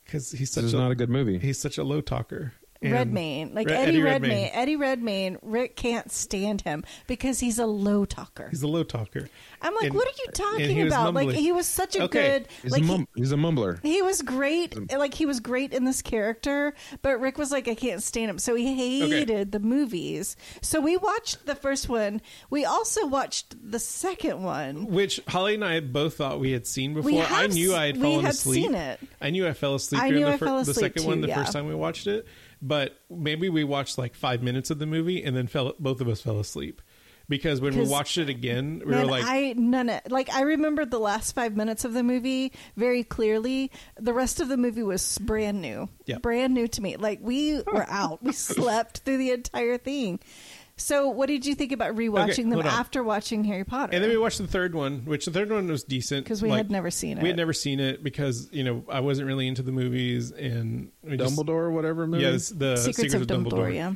because he's such a not a good movie. he's such a low talker. And- Redmayne, like Re- Eddie, Redmayne. Redmayne. Eddie Redmayne, Rick can't stand him because he's a low talker. He's a low talker. I'm like, And- what are you and talking he was about? Like mumbly. he was such a Okay. good, He's, like a he- he's a mumbler. He was great. Like he was great in this character, but Rick was like, I can't stand him. So he hated the movies. So we watched the first one. We also watched the second one. Which Holly and I both thought we had seen before. have I knew I had we fallen had asleep. seen it. I knew I fell asleep I during knew the, I fir- fell the asleep second one the yeah. first time we watched it. But maybe we watched like five minutes of the movie and then fell both of us fell asleep. Because when we watched it again, we Man, were like I none of, like I remembered the last five minutes of the movie very clearly. The rest of the movie was brand new, Yeah. brand new to me. Like we were out, we slept through the entire thing. So, what did you think about rewatching them on. after watching Harry Potter? And then we watched the third one, which the third one was decent because we Like, had never seen it. We had never seen it because you know I wasn't really into the movies and we just- Dumbledore, or whatever movie. Yeah, the Secrets, of Dumbledore. Yeah.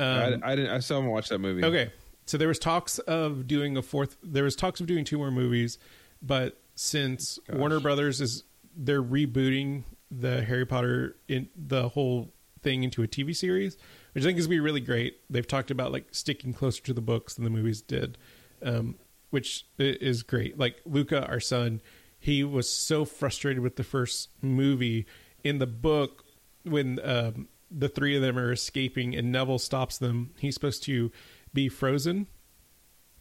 Um, I, I didn't. I still haven't watched that movie. Okay, so there was talks of doing a fourth. There was talks of doing two more movies, but since Gosh. Warner Brothers is they're rebooting the Harry Potter in the whole thing into a TV series, which I think is gonna be really great. They've talked about like sticking closer to the books than the movies did, um, which is great. Like Luca, our son, he was so frustrated with the first movie. In the book, when um, the three of them are escaping and Neville stops them, he's supposed to be frozen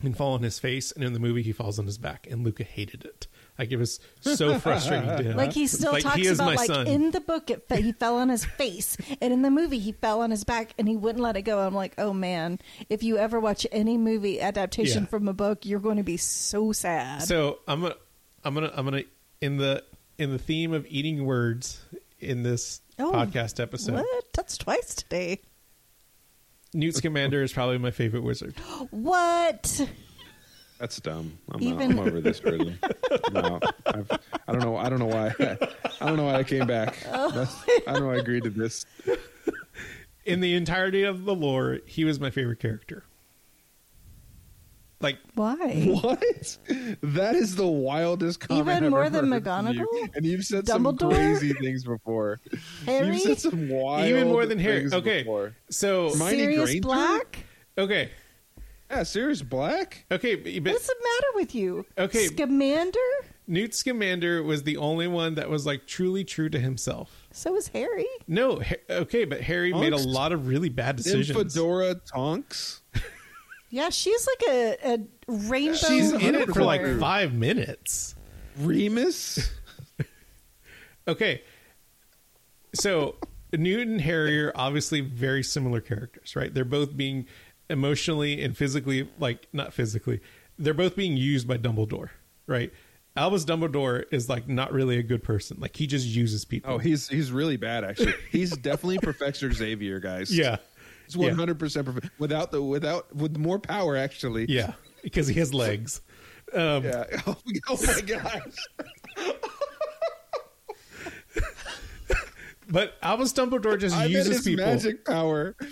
and fall on his face, and in the movie he falls on his back, and Luca hated it. Like it was so frustrating to him. Like he still Like, talks he about like son. in the book it fe- he fell on his face and in the movie he fell on his back and he wouldn't let it go. I'm like, "Oh man, if you ever watch any movie adaptation Yeah. from a book, you're going to be so sad." So I'm gonna, I'm gonna, I'm gonna in the in the theme of eating words in this Oh, podcast episode. what? That's twice today. Newt Scamander is probably my favorite wizard. What? That's dumb. I'm, Even- I'm over this early. no, I've, I don't know. I don't know why. I don't know why I came back. That's, I don't know. why I agreed to this. In the entirety of the lore, he was my favorite character. Like Why? What? That is the wildest comment. Even I've more ever than heard from you. McGonagall? And you've said Dumbledore? some crazy things before. Harry? You've said some wild, even more than Harry. things Okay, before. so Hermione Sirius Granger? Black? okay, Yeah, Sirius Black. okay, but, but What's the matter with you? Okay. Scamander? Newt Scamander was the only one that was like truly true to himself. So was Harry. No, Ha- okay, but Harry made a lot of really bad Then decisions. Fedora Tonks. Yeah, she's like a, a rainbow. She's in it for like five minutes. Remus. Okay, so Newt and Harry are obviously very similar characters, right? They're both being emotionally and physically, like not physically, they're both being used by Dumbledore, right? Albus Dumbledore is like not really a good person; like he just uses people. Oh, he's he's really bad. Actually, he's definitely Professor Xavier, guys. yeah, hundred percent without the without with more power. Actually, yeah, because he has legs. Um, yeah. Oh, oh my gosh. But Albus Dumbledore just I uses people. magic power.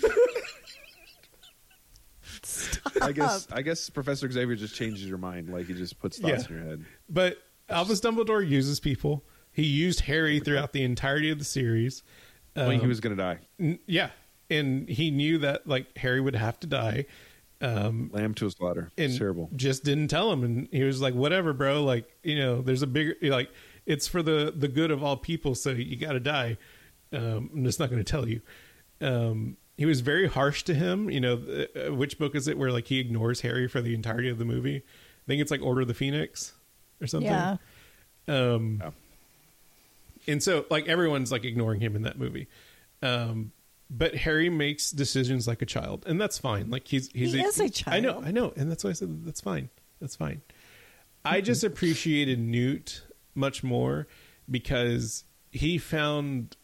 I guess I guess Professor Xavier just changes your mind. Like he just puts thoughts Yeah. in your head. But Albus Dumbledore uses people. He used Harry throughout the entirety of the series. When he Um, was going to die. N- yeah, and he knew that like Harry would have to die. Um, Lamb to a slaughter. and It's terrible. just didn't tell him, and he was like, "Whatever, bro. Like, you know, there's a bigger like it's for the the good of all people, so you got to die. Um, I'm just not going to tell you." Um, he was very harsh to him. You know, uh, which book is it where like he ignores Harry for the entirety of the movie? I think it's like Order of the Phoenix or something. Yeah. Um, Oh. and so like everyone's like ignoring him in that movie. Um, but Harry makes decisions like a child, and that's fine. Like he's he's He is a I know, child. I know, and that's why I said that's fine. That's fine. I just appreciated Newt much more because he found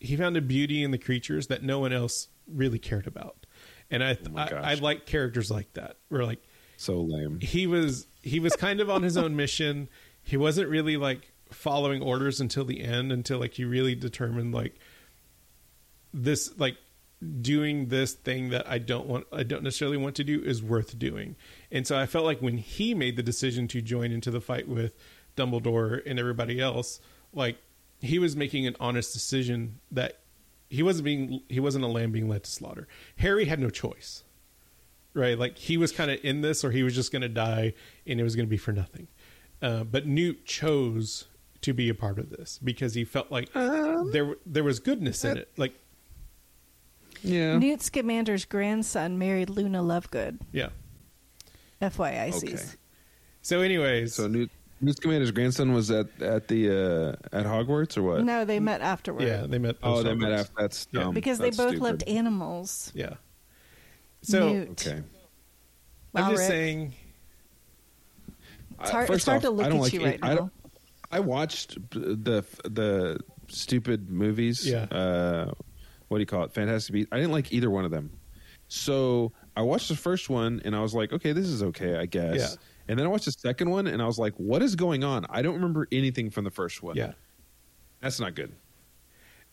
he found a beauty in the creatures that no one else really cared about, and I Oh I. I like characters like that. Where like So lame. he was he was kind of on his own mission. He wasn't really like following orders until the end until like he really determined like this like doing this thing that I don't want I don't necessarily want to do is worth doing. And so I felt like when he made the decision to join into the fight with Dumbledore and everybody else, like he was making an honest decision that he wasn't being he wasn't a lamb being led to slaughter. Harry had no choice right? Like he was kind of in this, or he was just going to die, and it was going to be for nothing. Uh, but Newt chose to be a part of this because he felt like there there was goodness in it. Like, Yeah. Newt Scamander's grandson married Luna Lovegood. yeah. FYI, Okay. So, anyways, So Newt, Newt Scamander's grandson was at at the uh, at Hogwarts or what? No, they met afterward. yeah, they met. Oh, they met post-Hogwarts. after. That's Yeah. because That's they both stupid. loved animals. Yeah. So Newt. Okay. I'm just Rick. saying. It's hard, it's hard off, to look at like you it- right I now. I watched the the stupid movies. Yeah. Uh, what do you call it? Fantastic Beasts. I didn't like either one of them. So I watched the first one and I was like, okay, this is okay, I guess. Yeah. And then I watched the second one and I was like, what is going on? I don't remember anything from the first one. Yeah. That's not good.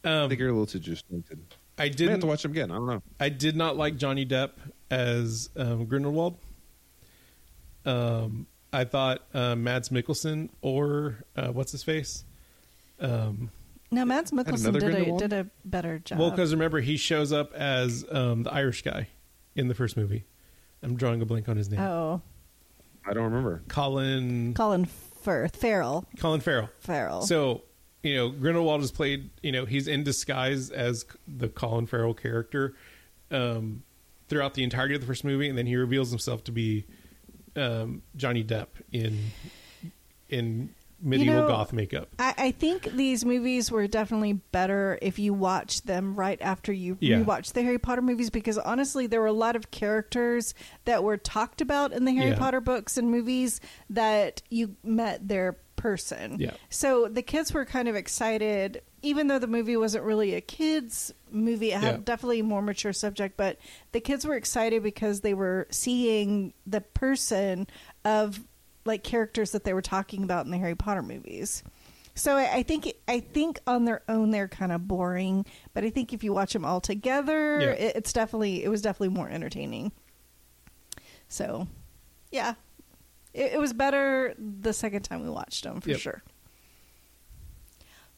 I Um, think you're a little too disjointed. I I have didn't. to watch them again. I don't know. I did not like Johnny Depp as um, Grindelwald. Um, I thought uh, Mads Mikkelsen or uh, what's his face. Um, No, Mads Mikkelsen did a, did a better job. Well, because remember he shows up as um, the Irish guy in the first movie. I'm drawing a blank on his name. oh, I don't remember. Colin Colin Firth, Farrell, Colin Farrell. Farrell. So you know Grindelwald is played. You know he's in disguise as the Colin Farrell character um, throughout the entirety of the first movie, and then he reveals himself to be um, Johnny Depp in in medieval know, goth makeup. I, I think these movies were definitely better if you watched them right after you Yeah. rewatched the Harry Potter movies because honestly, there were a lot of characters that were talked about in the Harry Yeah. Potter books and movies that you met their person. Yeah. So the kids were kind of excited, even though the movie wasn't really a kids movie. It had Yeah. definitely a more mature subject, but the kids were excited because they were seeing the person of like characters that they were talking about in the Harry Potter movies. So I, I think I think on their own they're kind of boring, but I think if you watch them all together, Yeah. it, it's definitely it was definitely more entertaining. So, yeah, it, it was better the second time we watched them for Yep. sure.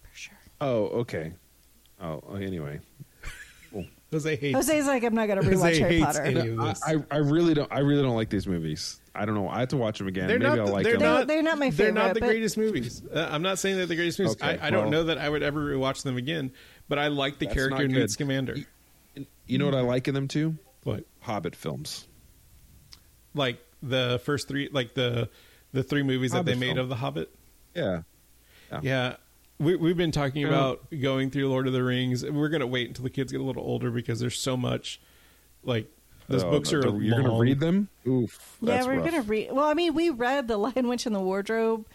For sure. Oh, okay. Oh, anyway. Jose hates. Jose's like, I'm not going to Jose rewatch Harry hates Potter. any- No, of this. I, I really don't. I really don't like these movies. I don't know. I have to watch them again. They're Maybe not. I'll like they're them. They're- not. they're not my favorite. They're not the but- greatest movies. Uh, I'm not saying they're the greatest movies. Okay, I, I don't know that I would ever watch them again. But I like the character not Newt good. Scamander. You know what I like in them too? What? Hobbit films. Like the first three, like the the three movies that Hobbit they made film. of the Hobbit. Yeah. Yeah. We, we've been talking about going through Lord of the Rings. We're going to wait until the kids get a little older because there's so much. Like those Oh, books the- are. the- You're going to read them? Oof. yeah, that's we're gonna read. Well, I mean, we read the Lion, Witch, and the Wardrobe,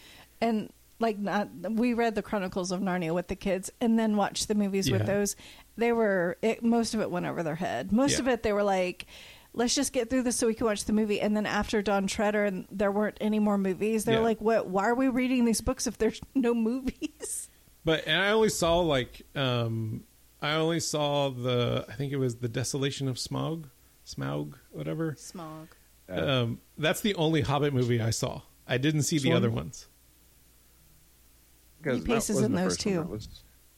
and like not. We read the Chronicles of Narnia with the kids, and then watched the movies Yeah. with those. They were it, most of it went over their head. Most Yeah. of it, they were like. Let's just get through this so we can watch the movie. And then after Dawn Treader, and there weren't any more movies. They're Yeah. like, "What? Why are we reading these books if there's no movies?" But and I only saw like um I only saw the I think it was the Desolation of Smaug, Smaug, whatever. Smog. Uh, Um, that's the only Hobbit movie I saw. I didn't see the Swan? other ones. because He paces in those too. That was-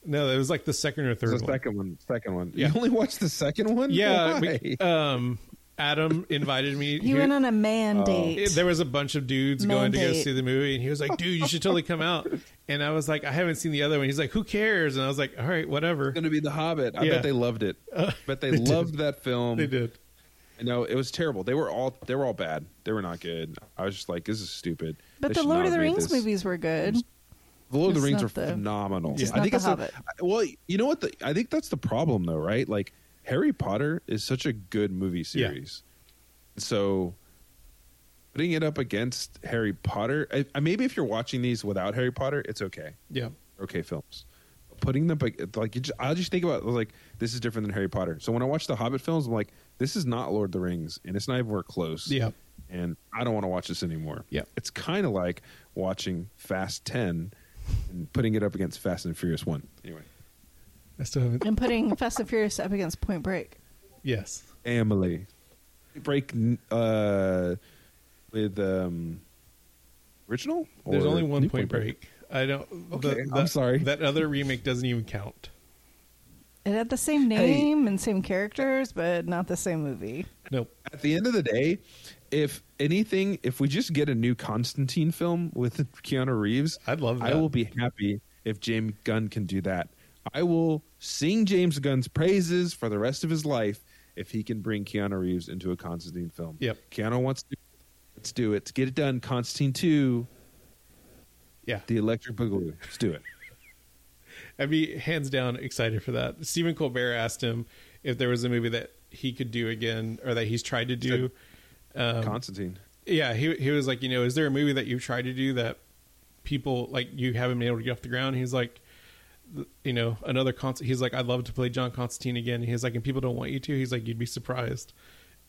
No, it was like the second or third the one. second one. Second one. Yeah. You only watched the second one? Yeah, Why? we, um, Adam invited me. He went on a mandate. It- there was a bunch of dudes going to go Mandate. see the movie, and he was like, "Dude, you should totally come out." And I was like, "I haven't seen the other one." He's like, "Who cares?" And I was like, "All right, whatever." It's going to be The Hobbit. I Yeah. bet they loved it. Uh, bet they, they did. loved that film. They did. You know, it was terrible. They were all they were all bad. They were not good. I was just like, this is stupid. but They the Lord of the Rings this. movies were good. The Lord of the Rings are the- phenomenal. Just I not think The it's the- Hobbit. well, you know what? The, I think that's the problem, though, right? Like Harry Potter is such a good movie series. So putting it up against Harry Potter, I, I, maybe if you're watching these without Harry Potter, it's okay. Yeah. Okay, films. Putting them like, like you just, I just think about like this is different than Harry Potter. So when I watch the Hobbit films, I'm like, this is not Lord of the Rings, and it's not even close. Yeah. And I don't want to watch this anymore. Yeah. It's kind of like watching Fast Ten and putting it up against Fast and Furious One. Anyway. I still haven't. And putting Fast and Furious up against Point Break. Yes. Emily. Break uh, with um, original. There's only one Point Break. I don't. Okay, I'm sorry. That other remake doesn't even count. It had the same Hey. name and same characters, but not the same movie. Nope. At the end of the day, if anything, if we just get a new Constantine film with Keanu Reeves, I'd love it. I will be happy if James Gunn can do that. I will sing James Gunn's praises for the rest of his life if he can bring Keanu Reeves into a Constantine film. Yep. Keanu wants to. Let's do it. Let's get it done. Constantine two, Yeah. the Electric Boogaloo. Let's do it. I'd be hands down excited for that. Stephen Colbert asked him if there was a movie that he could do again or that he's tried to do. Um, Constantine. yeah, he he was like, you know, is there a movie that you've tried to do that people like you haven't been able to get off the ground? He's like, you know, another Const- He's like, I'd love to play John Constantine again. He's like, and people don't want you to. He's like, you'd be surprised.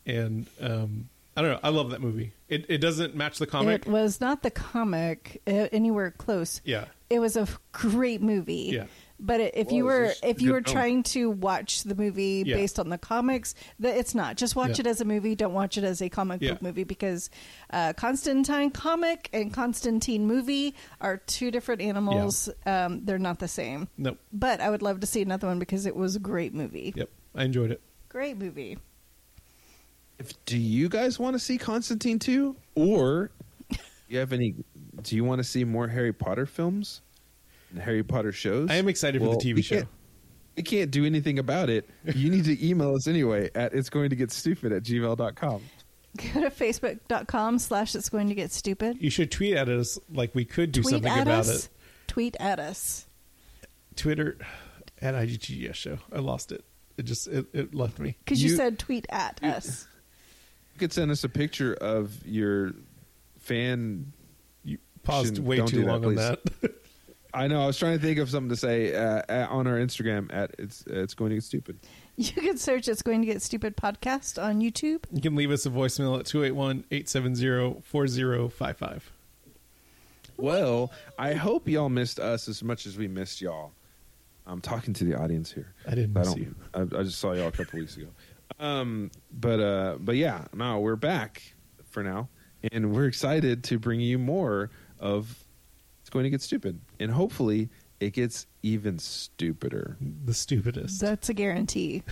And um, I don't know. I love that movie. It it doesn't match the comic. It was not the comic uh, anywhere close. yeah, It was a f- great movie. Yeah. But it, if Well, you were if you good were film. trying to watch the movie Yeah. based on the comics, that it's not. Just watch Yeah. it as a movie. Don't watch it as a comic Yeah. book movie because uh, Constantine comic and Constantine movie are two different animals. Um, they're not the same. nope, But I would love to see another one because it was a great movie. yep, I enjoyed it. Great movie. If do you guys want to see Constantine two, or you have any? Do you want to see more Harry Potter films and Harry Potter shows? I am excited for the TV we show. Can't, we can't do anything about it. You need to email us anyway at it's going to get stupid at gmail.com. Go to facebook.com slash it's going to get stupid. You should tweet at us like we could do Tweet something at about us. it. Tweet at us. Twitter at IGTGS show. I lost it. It just it, it left me. Because you, You- said tweet at us. You could send us a picture of your fan. You paused way too do that, long on that. I know. I was trying to think of something to say uh, at, on our Instagram at it's it's going to get stupid. You can search It's Going to Get Stupid podcast on YouTube. you can leave us a voicemail at 281-870-4055. Well, I hope y'all missed us as much as we missed y'all. I'm talking to the audience here. I didn't I miss don't. you. I, I just saw y'all a couple weeks ago. Um, but uh, but yeah, no, we're back for now, and we're excited to bring you more of. It's going to get stupid, and hopefully, it gets even stupider. The stupidest. That's a guarantee.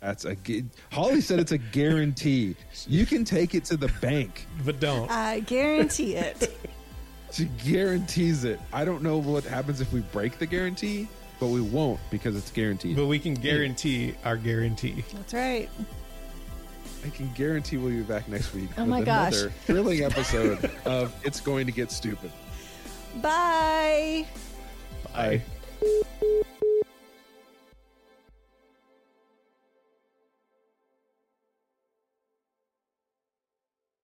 That's a. gu- Holly said it's a guarantee. You can take it to the bank. but don't. I guarantee it. She guarantees it. I don't know what happens if we break the guarantee, but we won't because it's guaranteed. but we can guarantee our guarantee. That's right. I can guarantee we'll be back next week Oh with my gosh. another thrilling episode of It's Going to Get Stupid. Bye. Bye. Bye.